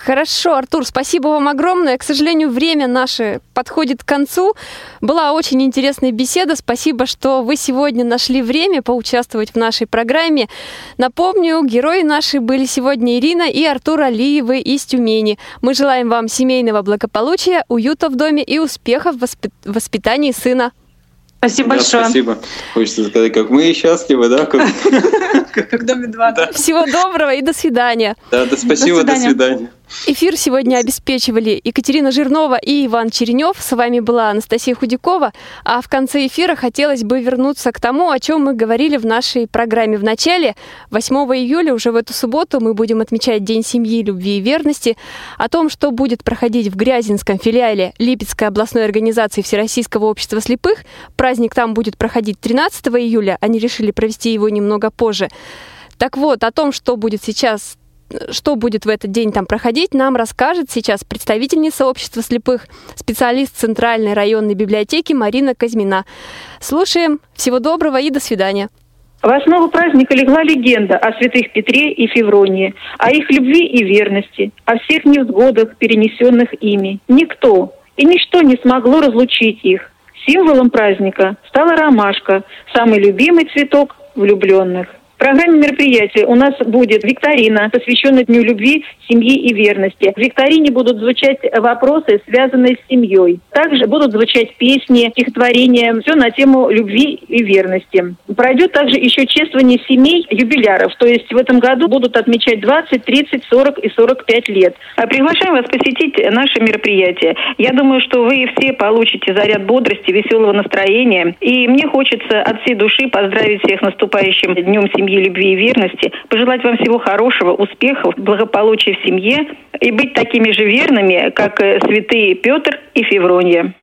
Хорошо, Артур, спасибо вам огромное. К сожалению, время наше подходит к концу. Была очень интересная беседа. Спасибо, что вы сегодня нашли время поучаствовать в нашей программе. Напомню, герои наши были сегодня Ирина и Артур Алиевы из Тюмени. Мы желаем вам семейного благополучия, уюта в доме и успехов в воспитании сына. Спасибо да, большое. Спасибо. Хочется сказать, как мы счастливы, да? Как в доме 2. Всего доброго и до свидания. Да, да, спасибо, до свидания. Эфир сегодня обеспечивали Екатерина Жирнова и Иван Черенев. С вами была Анастасия Худякова. А в конце эфира хотелось бы вернуться к тому, о чем мы говорили в нашей программе в начале. 8 июля, уже в эту субботу, мы будем отмечать День семьи, любви и верности. О том, что будет проходить в Грязинском филиале Липецкой областной организации Всероссийского общества слепых. Праздник там будет проходить 13 июля. Они решили провести его немного позже. Так вот, о том, что будет сейчас что будет в этот день там проходить, нам расскажет сейчас представительница общества слепых, специалист Центральной районной библиотеки Марина Казьмина. Слушаем. Всего доброго и до свидания. В основу праздника легла легенда о святых Петре и Февронии, о их любви и верности, о всех невзгодах, перенесенных ими. Никто и ничто не смогло разлучить их. Символом праздника стала ромашка, самый любимый цветок влюбленных. Программе мероприятия у нас будет викторина, посвященная Дню любви, семьи и верности. В викторине будут звучать вопросы, связанные с семьей. Также будут звучать песни, стихотворения, все на тему любви и верности. Пройдет также еще чествование семей юбиляров, то есть в этом году будут отмечать 20, 30, 40 и 45 лет. А приглашаем вас посетить наше мероприятие. Я думаю, что вы все получите заряд бодрости, веселого настроения. И мне хочется от всей души поздравить всех наступающим Днем семьи семьи, любви и верности, пожелать вам всего хорошего, успехов, благополучия в семье и быть такими же верными, как святые Петр и Февронья.